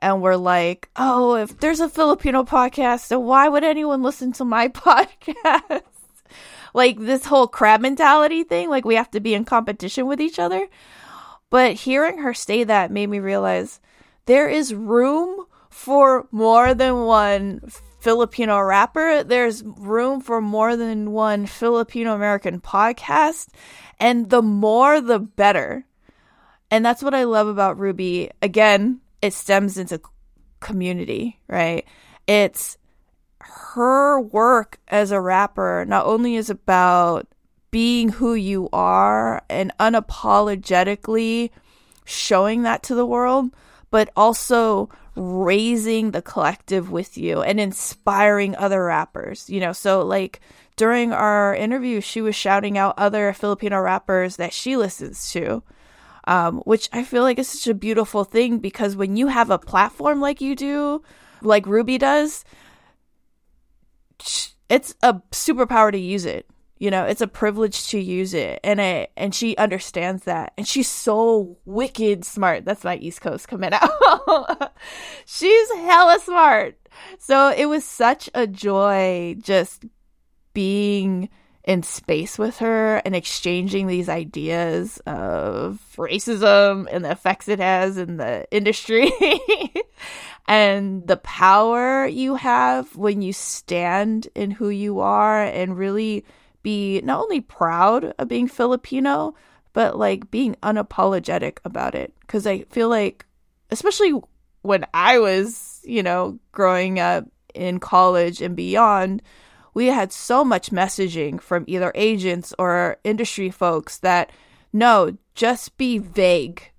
and we're like, oh, if there's a Filipino podcast, then why would anyone listen to my podcast? like this whole crab mentality thing, like we have to be in competition with each other. But hearing her say that made me realize there is room for more than one Filipino rapper. There's room for more than one Filipino American podcast. And the more, the better. And that's what I love about Ruby. Again, it stems into community, right? It's her work as a rapper not only is about being who you are and unapologetically showing that to the world, but also raising the collective with you and inspiring other rappers. You know, so like during our interview, she was shouting out other Filipino rappers that she listens to um, which I feel like is such a beautiful thing because when you have a platform like you do, like Ruby does, it's a superpower to use it. You know, it's a privilege to use it, and I and she understands that, and she's so wicked smart. That's my East Coast coming out. she's hella smart. So it was such a joy just being in space with her and exchanging these ideas of racism and the effects it has in the industry and the power you have when you stand in who you are and really be not only proud of being Filipino, but like being unapologetic about it. Because I feel like, especially when I was, you know, growing up in college and beyond, we had so much messaging from either agents or industry folks that no, just be vague.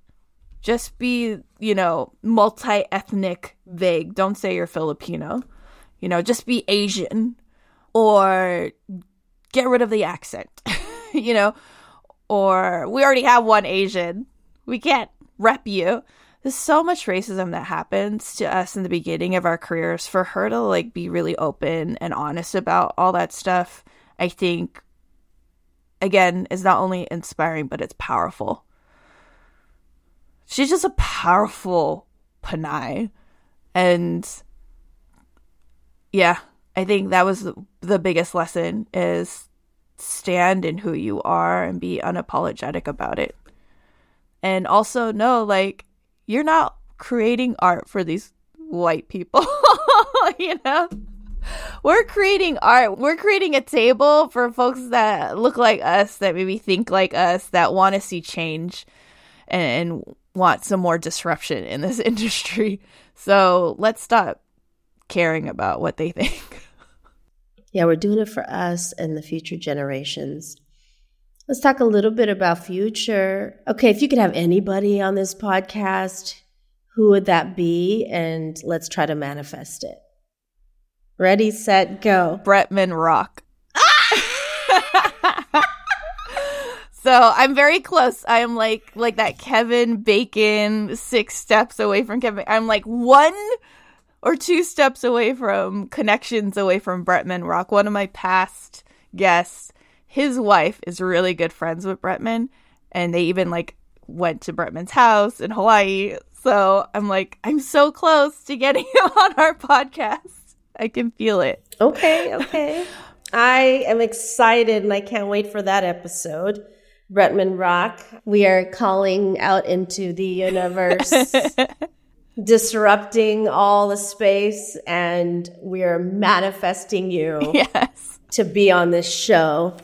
Just be, you know, multi ethnic vague. Don't say you're Filipino. You know, just be Asian or get rid of the accent, you know, or we already have one Asian. We can't rep you. There's so much racism that happens to us in the beginning of our careers. For her to like be really open and honest about all that stuff i think again is not only inspiring but it's powerful. She's just a powerful Pinay. And yeah i think that was the biggest lesson is stand in who you are and be unapologetic about it and also know like you're not creating art for these white people, you know? We're creating art. We're creating a table for folks that look like us, that maybe think like us, that want to see change and, and want some more disruption in this industry. So let's stop caring about what they think. Yeah, we're doing it for us and the future generations. Let's talk a little bit about future. Okay, if you could have anybody on this podcast, who would that be? And let's try to manifest it. Ready, set, go. Bretman Rock. so I'm very close. I am like like that Kevin Bacon six steps away from Kevin. I'm like one or two steps away from connections away from Bretman Rock. One of my past guests his wife is really good friends with Bretman, and they even like went to Bretman's house in Hawaii. So I'm like, I'm so close to getting him on our podcast. I can feel it. Okay, okay. I am excited and I can't wait for that episode. Bretman Rock, we are calling out into the universe, disrupting all the space, and we are manifesting you yes. to be on this show.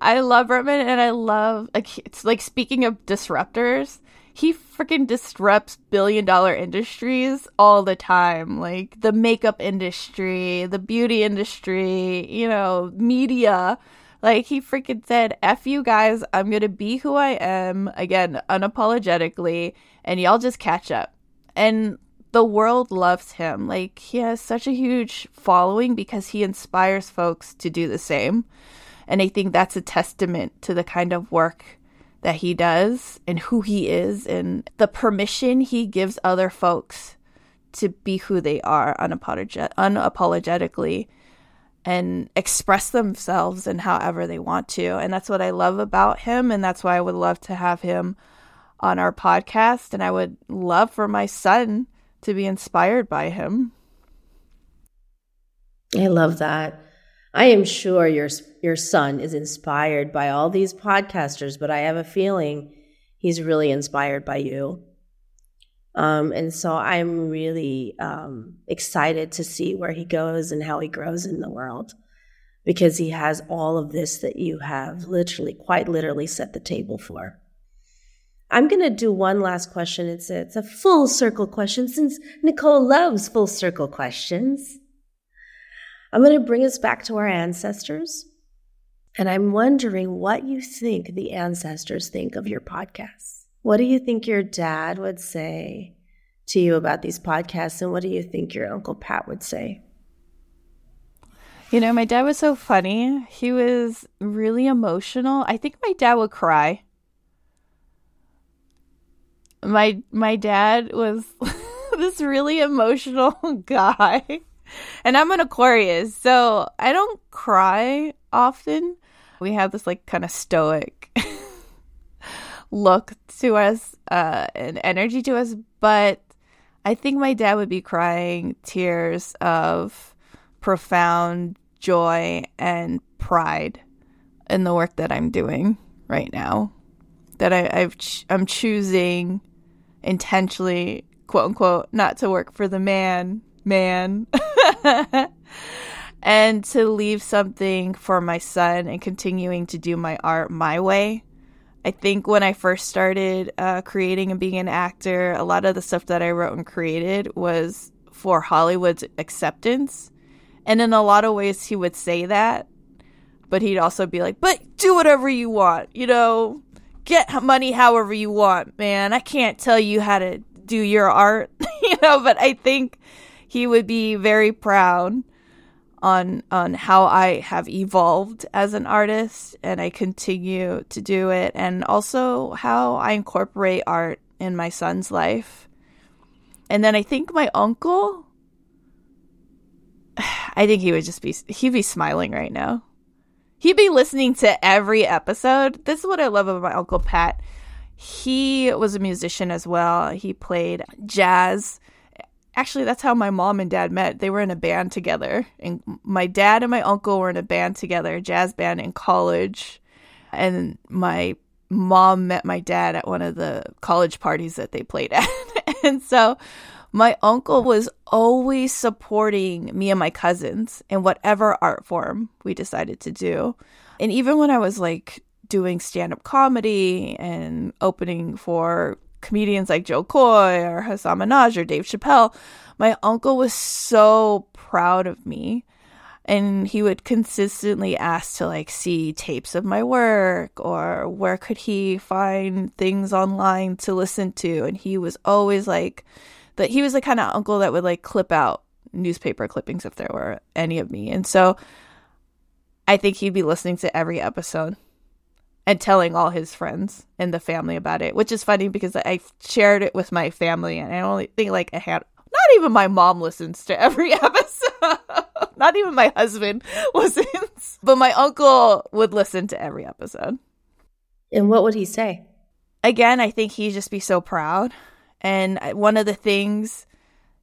I love Bretman and I love like it's like speaking of disruptors, he freaking disrupts billion dollar industries all the time like the makeup industry the beauty industry you know media like he freaking said f you guys i'm gonna be who i am again unapologetically and y'all just catch up and the world loves him like he has such a huge following because he inspires folks to do the same and i think that's a testament to the kind of work that he does and who he is and the permission he gives other folks to be who they are unapologet- unapologetically and express themselves in however they want to. And that's what I love about him. And that's why I would love to have him on our podcast. And I would love for my son to be inspired by him. I love that. I am sure your your son is inspired by all these podcasters, but I have a feeling he's really inspired by you. Um, and so I'm really um, excited to see where he goes and how he grows in the world because he has all of this that you have literally, quite literally, set the table for. I'm going to do one last question. It's a, it's a full circle question since Nicole loves full circle questions. I'm going to bring us back to our ancestors. And I'm wondering what you think the ancestors think of your podcasts. What do you think your dad would say to you about these podcasts? And what do you think your Uncle Pat would say? You know, my dad was so funny. He was really emotional. I think my dad would cry. My my dad was this really emotional guy. And I'm an Aquarius, so I don't cry often. We have this like kind of stoic look to us uh, and energy to us, but I think my dad would be crying tears of profound joy and pride in the work that I'm doing right now. That I, I've ch- I'm choosing intentionally, quote unquote, not to work for the man, man, and to leave something for my son and continuing to do my art my way. I think when I first started uh, creating and being an actor, a lot of the stuff that I wrote and created was for Hollywood's acceptance. And in a lot of ways, he would say that, but he'd also be like, but do whatever you want, you know, get money however you want, man. I can't tell you how to do your art, you know, but I think he would be very proud on on how I have evolved as an artist and I continue to do it and also how I incorporate art in my son's life. And then I think my uncle I think he would just be he'd be smiling right now. He'd be listening to every episode. This is what I love about my uncle Pat. He was a musician as well. He played jazz actually that's how my mom and dad met they were in a band together and my dad and my uncle were in a band together jazz band in college and my mom met my dad at one of the college parties that they played at and so my uncle was always supporting me and my cousins in whatever art form we decided to do and even when i was like doing stand-up comedy and opening for comedians like Jo Koy or Hasan Minhaj or Dave Chappelle, my uncle was so proud of me. And he would consistently ask to like see tapes of my work or where could he find things online to listen to. And he was always like that he was the kind of uncle that would like clip out newspaper clippings if there were any of me. And so I think he'd be listening to every episode and telling all his friends and the family about it, which is funny because I shared it with my family and I only think like I had not even my mom listens to every episode. not even my husband listens, but my uncle would listen to every episode. And what would he say? Again, I think he'd just be so proud. And one of the things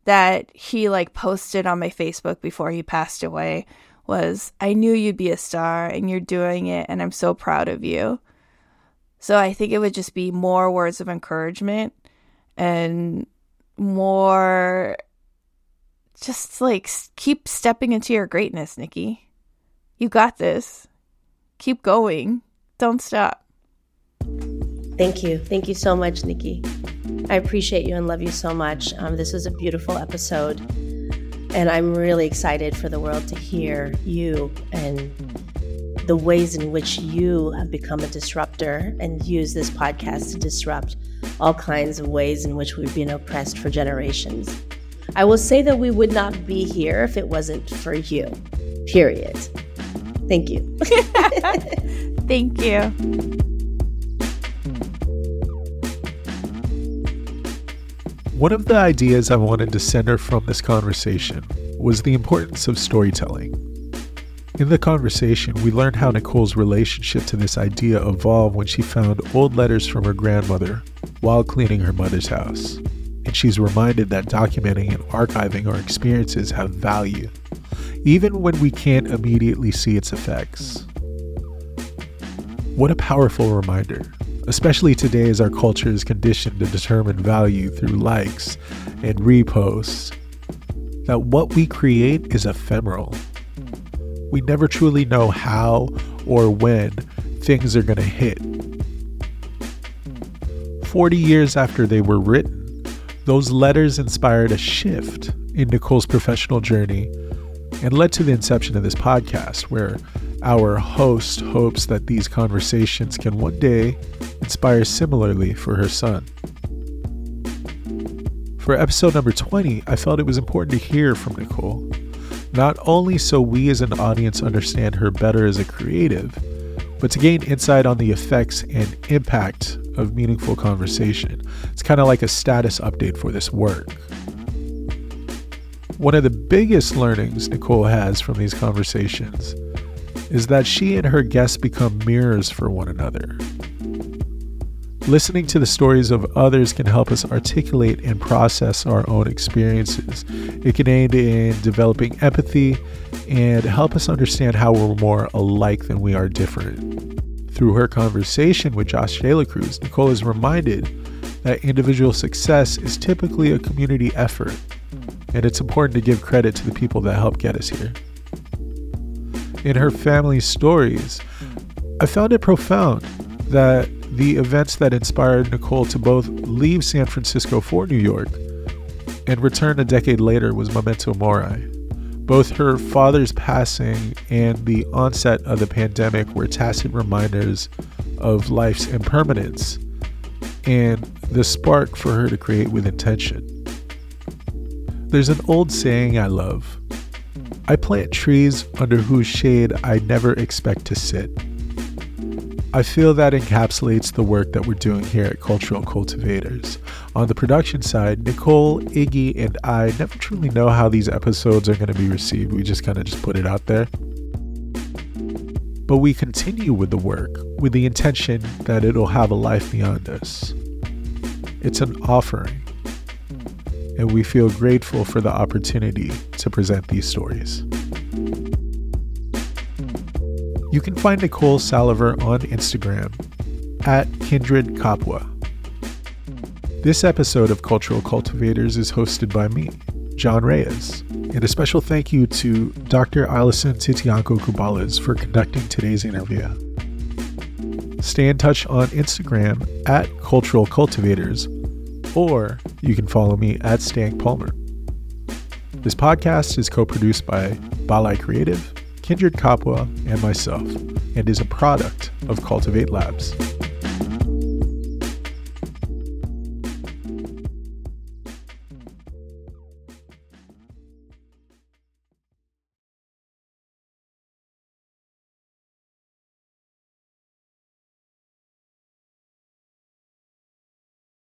that he like posted on my Facebook before he passed away was I knew you'd be a star and you're doing it and I'm so proud of you. So I think it would just be more words of encouragement and more just like keep stepping into your greatness, Nikki. You got this. Keep going. Don't stop. Thank you. Thank you so much, Nikki. I appreciate you and love you so much. Um, this was a beautiful episode. And I'm really excited for the world to hear you and the ways in which you have become a disruptor and use this podcast to disrupt all kinds of ways in which we've been oppressed for generations. I will say that we would not be here if it wasn't for you. Period. Thank you. Thank you. One of the ideas I wanted to center from this conversation was the importance of storytelling. In the conversation, we learned how Nicole's relationship to this idea evolved when she found old letters from her grandmother while cleaning her mother's house. And she's reminded that documenting and archiving our experiences have value, even when we can't immediately see its effects. What a powerful reminder, especially today as our culture is conditioned to determine value through likes and reposts, that what we create is ephemeral. We never truly know how or when things are going to hit. 40 years after they were written, those letters inspired a shift in Nicole's professional journey and led to the inception of this podcast, where our host hopes that these conversations can one day inspire similarly for her son. For episode number 20, I felt it was important to hear from Nicole, not only so we as an audience understand her better as a creative, but to gain insight on the effects and impact of meaningful conversation. It's kind of like a status update for this work. One of the biggest learnings Nicole has from these conversations is that she and her guests become mirrors for one another. Listening to the stories of others can help us articulate and process our own experiences. It can aid in developing empathy and help us understand how we're more alike than we are different. Through her conversation with Josh Dela Cruz, Nicole is reminded that individual success is typically a community effort, and it's important to give credit to the people that help get us here in her family's stories, I found it profound that the events that inspired Nicole to both leave San Francisco for New York and return a decade later was memento mori. Both her father's passing and the onset of the pandemic were tacit reminders of life's impermanence and the spark for her to create with intention. There's an old saying I love I plant trees under whose shade I never expect to sit. I feel that encapsulates the work that we're doing here at Cultural Kultivators. On the production side, Nicole, Iggy, and I never truly know how these episodes are going to be received. We just kind of just put it out there. But we continue with the work with the intention that it'll have a life beyond us. It's an offering and we feel grateful for the opportunity to present these stories. You can find Nicole Salaver on Instagram at Kindred Kapwa. This episode of Cultural Kultivators is hosted by me, John Reyes, and a special thank you to Dr. Allyson Tintiangco-Cubales for conducting today's interview. Stay in touch on Instagram at Cultural Kultivators or you can follow me at Stank Palmer. This podcast is co produced by Balay Kreative, Kindred Kapwa, and myself, and is a product of Kultivate Labs.